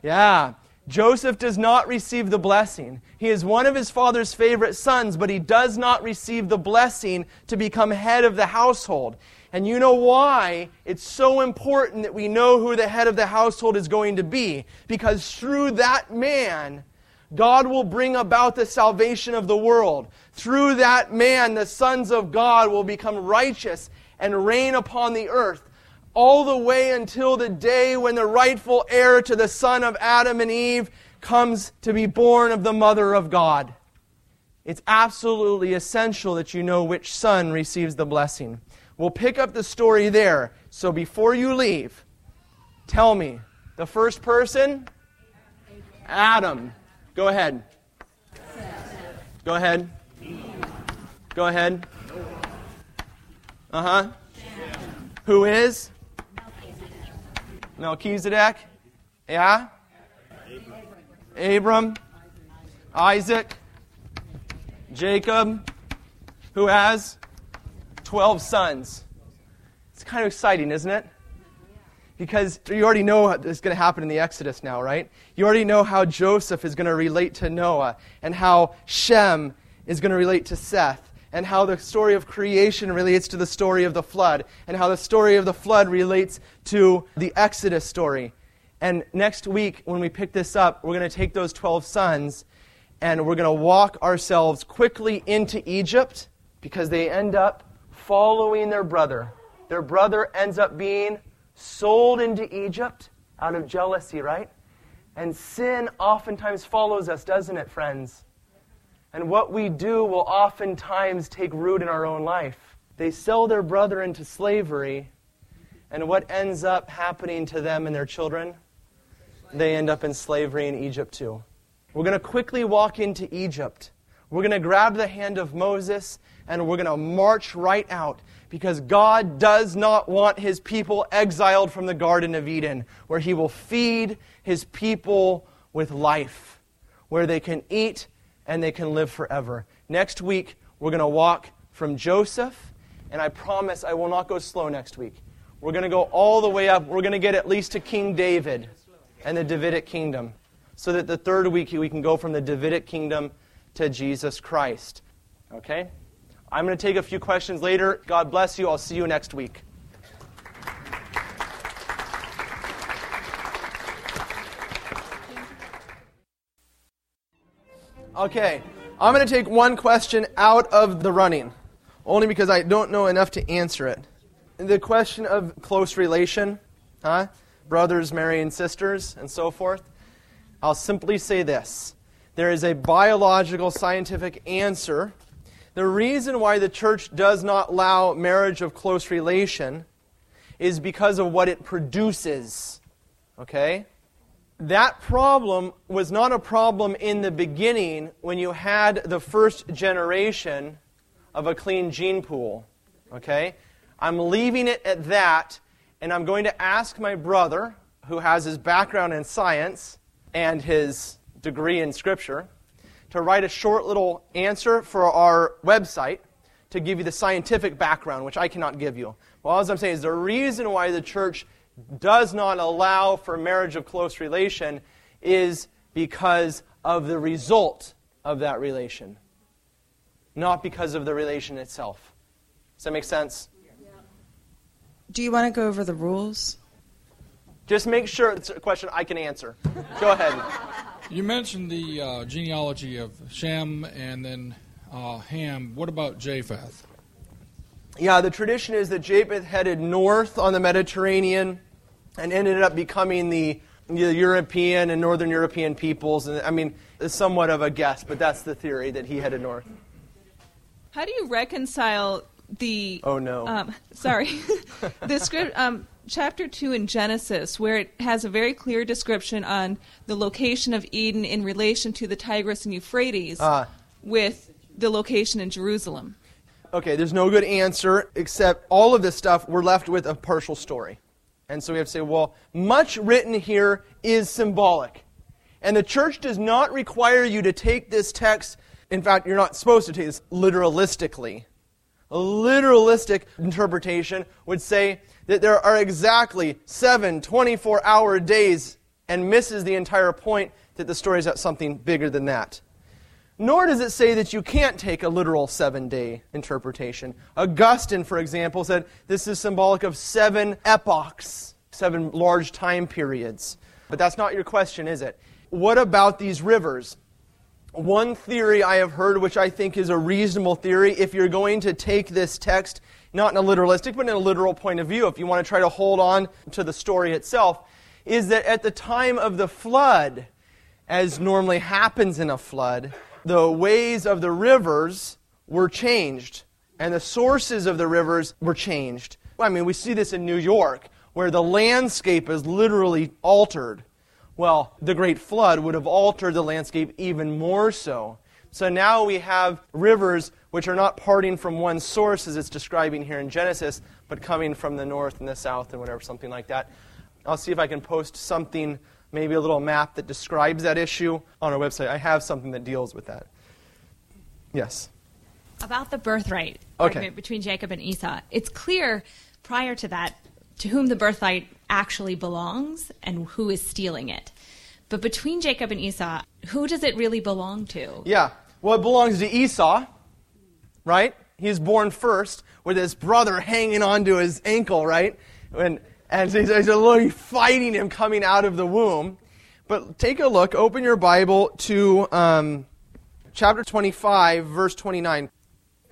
Yeah. Joseph does not receive the blessing. He is one of his father's favorite sons, but he does not receive the blessing to become head of the household. And you know why it's so important that we know who the head of the household is going to be? Because through that man, God will bring about the salvation of the world. Through that man, the sons of God will become righteous and reign upon the earth all the way until the day when the rightful heir to the son of Adam and Eve comes to be born of the mother of God. it's absolutely essential that you know which son receives the blessing. We'll pick up the story there. So before you leave, tell me the first person? Adam. Go ahead. Go ahead. Go ahead. Uh huh. Who is? Melchizedek. Yeah? Abram. Isaac. Jacob. Who has? 12 sons. It's kind of exciting, isn't it? Because you already know what's going to happen in the Exodus now, right? You already know how Joseph is going to relate to Noah, and how Shem is going to relate to Seth, and how the story of creation relates to the story of the flood, and how the story of the flood relates to the Exodus story. And next week, when we pick this up, we're going to take those 12 sons and we're going to walk ourselves quickly into Egypt because they end up following their brother. Their brother ends up being sold into Egypt out of jealousy, right? And sin oftentimes follows us, doesn't it, friends? And what we do will oftentimes take root in our own life. They sell their brother into slavery, and what ends up happening to them and their children? They end up in slavery in Egypt too. We're going to quickly walk into Egypt. We're going to grab the hand of Moses and we're going to march right out because God does not want his people exiled from the Garden of Eden, where he will feed his people with life, where they can eat and they can live forever. Next week, we're going to walk from Joseph, and I promise I will not go slow next week. We're going to go all the way up. We're going to get at least to King David and the Davidic kingdom, so that the third week we can go from the Davidic kingdom to Jesus Christ. Okay? I'm going to take a few questions later. God bless you. I'll see you next week. Okay, I'm going to take one question out of the running, only because I don't know enough to answer it. The question of close relation, huh? brothers marrying sisters, and so forth. I'll simply say this there is a biological scientific answer the reason why the church does not allow marriage of close relation is because of what it produces. Okay? That problem was not a problem in the beginning when you had the first generation of a clean gene pool. Okay? I'm leaving it at that, and I'm going to ask my brother, who has his background in science and his degree in Scripture, to write a short little answer for our website to give you the scientific background, which I cannot give you. Well, as I'm saying, is the reason why the church does not allow for marriage of close relation is because of the result of that relation, not because of the relation itself. Does that make sense? Do you want to go over the rules? Just make sure it's a question I can answer. Go ahead. You mentioned the uh, genealogy of Shem and then uh, Ham. What about Japheth? Yeah, the tradition is that Japheth headed north on the Mediterranean and ended up becoming the, the European and Northern European peoples. And I mean, it's somewhat of a guess, but that's the theory that he headed north. How do you reconcile the? Oh no. Um, sorry, the script. Um, chapter 2 in Genesis, where it has a very clear description on the location of Eden in relation to the Tigris and Euphrates, uh, with the location in Jerusalem. Okay, there's no good answer except all of this stuff, we're left with a partial story. And so we have to say, well, much written here is symbolic. And the church does not require you to take this text, in fact, you're not supposed to take this literalistically. A literalistic interpretation would say that there are exactly seven 24 hour days and misses the entire point that the story is about something bigger than that. Nor does it say that you can't take a literal seven day interpretation. Augustine, for example, said this is symbolic of seven epochs, seven large time periods. But that's not your question, is it? What about these rivers? One theory I have heard, which I think is a reasonable theory, if you're going to take this text, not in a literalistic, but in a literal point of view, if you want to try to hold on to the story itself, is that at the time of the flood, as normally happens in a flood, the ways of the rivers were changed, and the sources of the rivers were changed. I mean, we see this in New York, where the landscape is literally altered. Well, the Great Flood would have altered the landscape even more so. So now we have rivers which are not parting from one source, as it's describing here in Genesis, but coming from the north and the south and whatever, something like that. I'll see if I can post something, maybe a little map that describes that issue on our website. I have something that deals with that. Yes. About the birthright Okay. argument between Jacob and Esau, it's clear prior to that to whom the birthright actually belongs and who is stealing it. But between Jacob and Esau, who does it really belong to? Yeah. Well, it belongs to Esau, right? He's born first with his brother hanging onto his ankle, right? And, and he's, he's literally fighting him coming out of the womb. But take a look, open your Bible to um, chapter 25, verse 29.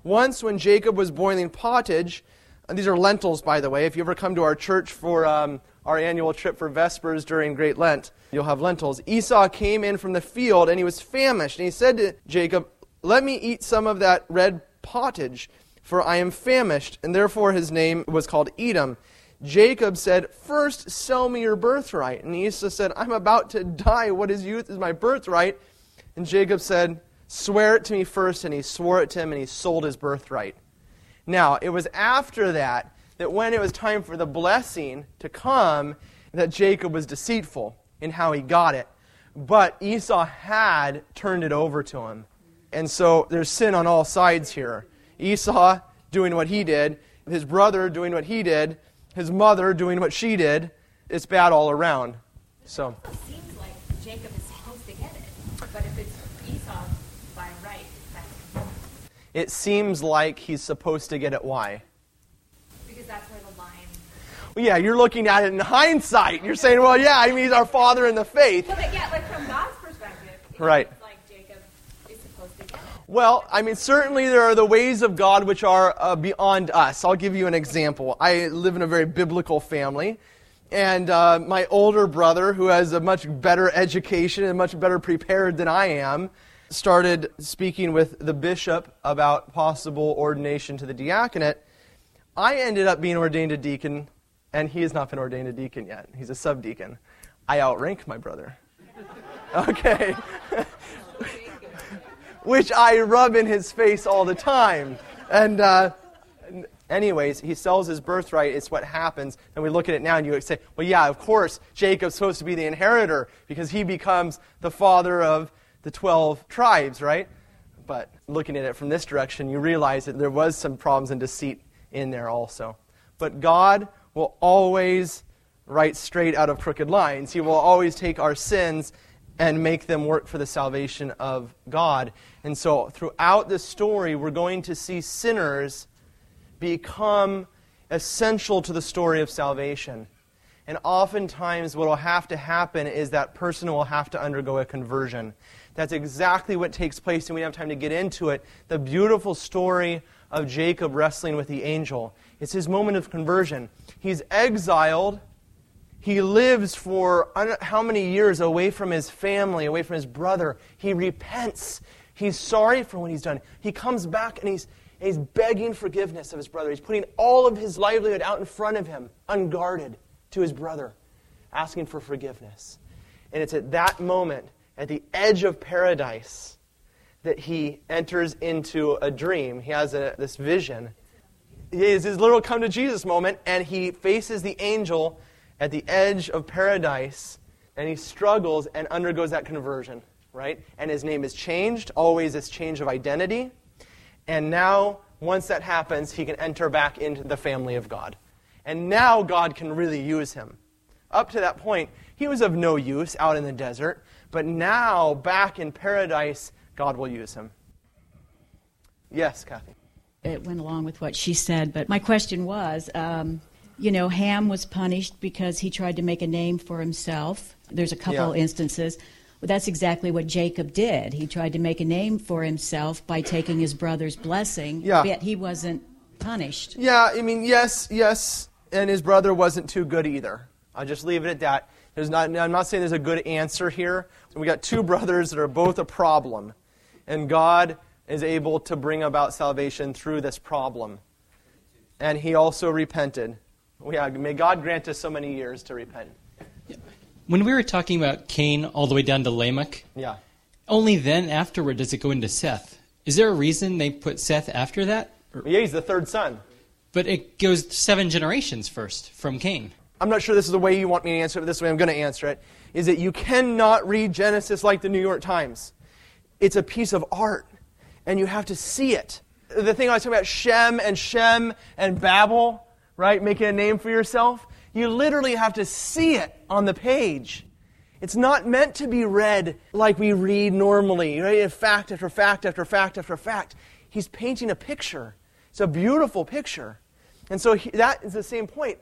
Once, when Jacob was boiling pottage, and these are lentils, by the way. If you ever come to our church for um, our annual trip for Vespers during Great Lent, you'll have lentils. Esau came in from the field, and he was famished. And he said to Jacob, Let me eat some of that red pottage, for I am famished. And therefore his name was called Edom. Jacob said, First sell me your birthright. And Esau said, I'm about to die. What is youth is my birthright. And Jacob said, Swear it to me first. And he swore it to him, and he sold his birthright. Now, it was after that that when it was time for the blessing to come, that Jacob was deceitful in how he got it. But Esau had turned it over to him. And so there's sin on all sides here. Esau doing what he did, his brother doing what he did, his mother doing what she did. It's bad all around. So. It seems like Jacob is supposed to get it, but if it's Esau by right, that's It seems like he's supposed to get it. Why? because that's where the line. Well, yeah, you're looking at it in hindsight. You're saying, well, yeah, I mean, he's our father in the faith. But yeah, like from God's perspective, Right. seems like Jacob is supposed to get it. Well, I mean, certainly there are the ways of God which are uh, beyond us. I'll give you an example. I live in a very biblical family, and uh, my older brother, who has a much better education and much better prepared than I am, started speaking with the bishop about possible ordination to the diaconate. I ended up being ordained a deacon, and he has not been ordained a deacon yet. He's a subdeacon. I outrank my brother. Okay. Which I rub in his face all the time. And, uh, anyways, he sells his birthright. It's what happens. And we look at it now, and you say, well, yeah, of course, Jacob's supposed to be the inheritor because he becomes the father of the 12 tribes, right? But looking at it from this direction, you realize that there was some problems and deceit in there also. But God will always write straight out of crooked lines. He will always take our sins and make them work for the salvation of God. And so throughout this story, we're going to see sinners become essential to the story of salvation. And oftentimes, what will have to happen is that person will have to undergo a conversion. That's exactly what takes place, and we don't have time to get into it. The beautiful story of Jacob wrestling with the angel. It's his moment of conversion. He's exiled. He lives for how many years away from his family, away from his brother. He repents. He's sorry for what he's done. He comes back and he's, he's begging forgiveness of his brother. He's putting all of his livelihood out in front of him, unguarded, to his brother, asking for forgiveness. And it's at that moment, at the edge of paradise, that he enters into a dream. He has a, this vision. It is his little come to Jesus moment, and he faces the angel at the edge of paradise, and he struggles and undergoes that conversion, right? And his name is changed, always this change of identity. And now, once that happens, he can enter back into the family of God. And now God can really use him. Up to that point, he was of no use out in the desert, but now, back in paradise, God will use him. Yes, Kathy. it went along with what she said. But my question was, um, you know, Ham was punished because he tried to make a name for himself. There's a couple Yeah. instances. Well, that's exactly what Jacob did. He tried to make a name for himself by taking his brother's blessing. Yeah. Yet he wasn't punished. Yeah, I mean, yes, yes, and his brother wasn't too good either. I'll just leave it at that. There's not, I'm not saying there's a good answer here. We got two brothers that are both a problem. And God is able to bring about salvation through this problem. And he also repented. Yeah, may God grant us so many years to repent. When we were talking about Cain all the way down to Lamech, Yeah. only then afterward does it go into Seth. Is there a reason they put Seth after that? Yeah, he's the third son. But it goes seven generations first from Cain. I'm not sure this is the way you want me to answer it, but this way I'm going to answer it. Is that you cannot read Genesis like the New York Times. It's a piece of art, and you have to see it. The thing I was talking about Shem and Shem and Babel, right? Making a name for yourself. You literally have to see it on the page. It's not meant to be read like we read normally, right? Fact after fact after fact after fact. He's painting a picture. It's a beautiful picture. And so he, that is the same point.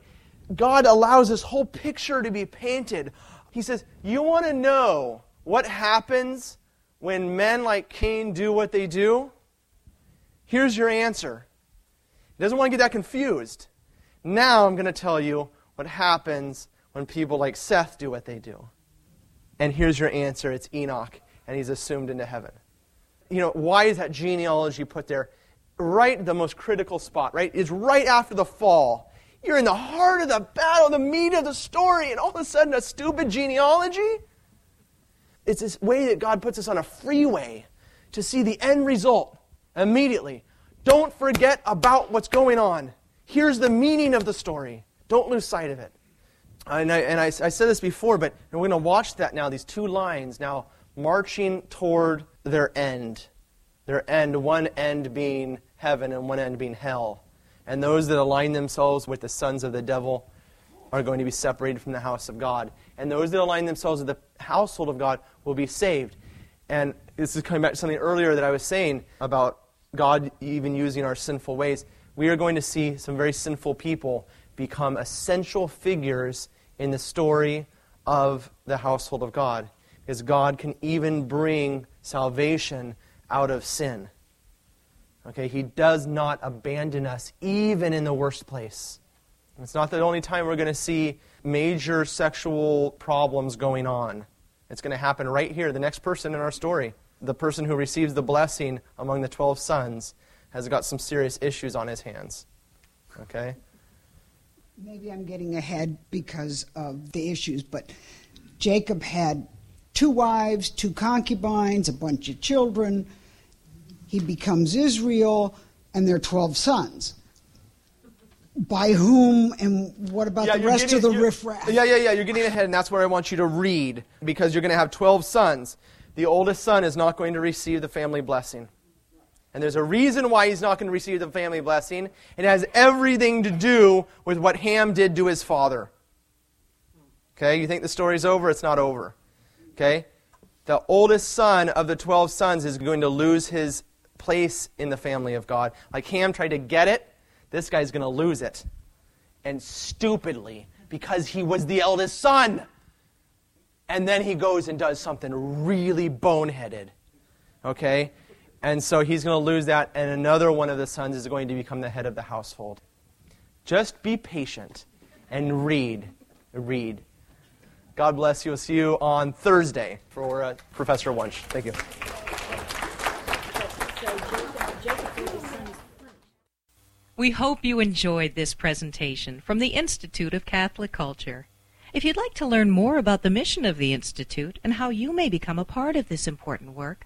God allows this whole picture to be painted. He says, You want to know what happens when men like Cain do what they do? Here's your answer. He doesn't want to get that confused. Now I'm going to tell you what happens when people like Seth do what they do. And here's your answer it's Enoch, and he's assumed into heaven. You know, why is that genealogy put there? Right the most critical spot, right? Is right after the fall. You're in the heart of the battle, the meat of the story, and all of a sudden a stupid genealogy? It's this way that God puts us on a freeway to see the end result immediately. Don't forget about what's going on. Here's the meaning of the story. Don't lose sight of it. And I, and I, I said this before, but we're going to watch that now, these two lines now marching toward their end. Their end, one end being heaven and one end being hell. And those that align themselves with the sons of the devil are going to be separated from the house of God. And those that align themselves with the household of God will be saved. And this is coming back to something earlier that I was saying about God even using our sinful ways. We are going to see some very sinful people become essential figures in the story of the household of God. Because God can even bring salvation out of sin. Okay, He does not abandon us even in the worst place. It's not the only time we're going to see major sexual problems going on. It's going to happen right here. The next person in our story, the person who receives the blessing among the 12 sons, has got some serious issues on his hands. Okay? Maybe I'm getting ahead because of the issues, but Jacob had two wives, two concubines, a bunch of children. He becomes Israel, and there are 12 sons. By whom and what about the you're rest getting- of the riffraff? Yeah, yeah, yeah. You're getting ahead, and that's where I want you to read because you're going to have 12 sons. The oldest son is not going to receive the family blessing. And there's a reason why he's not going to receive the family blessing. It has everything to do with what Ham did to his father. Okay, you think the story's over? It's not over. Okay? The oldest son of the 12 sons is going to lose his place in the family of God. Like Ham tried to get it, this guy's going to lose it. And stupidly, because he was the eldest son. And then he goes and does something really boneheaded. Okay? And so he's going to lose that, and another one of the sons is going to become the head of the household. Just be patient and read. Read. God bless you. We'll see you on Thursday for uh, Professor Wunsch. Thank you. We hope you enjoyed this presentation from the Institute of Catholic Culture. If you'd like to learn more about the mission of the Institute and how you may become a part of this important work,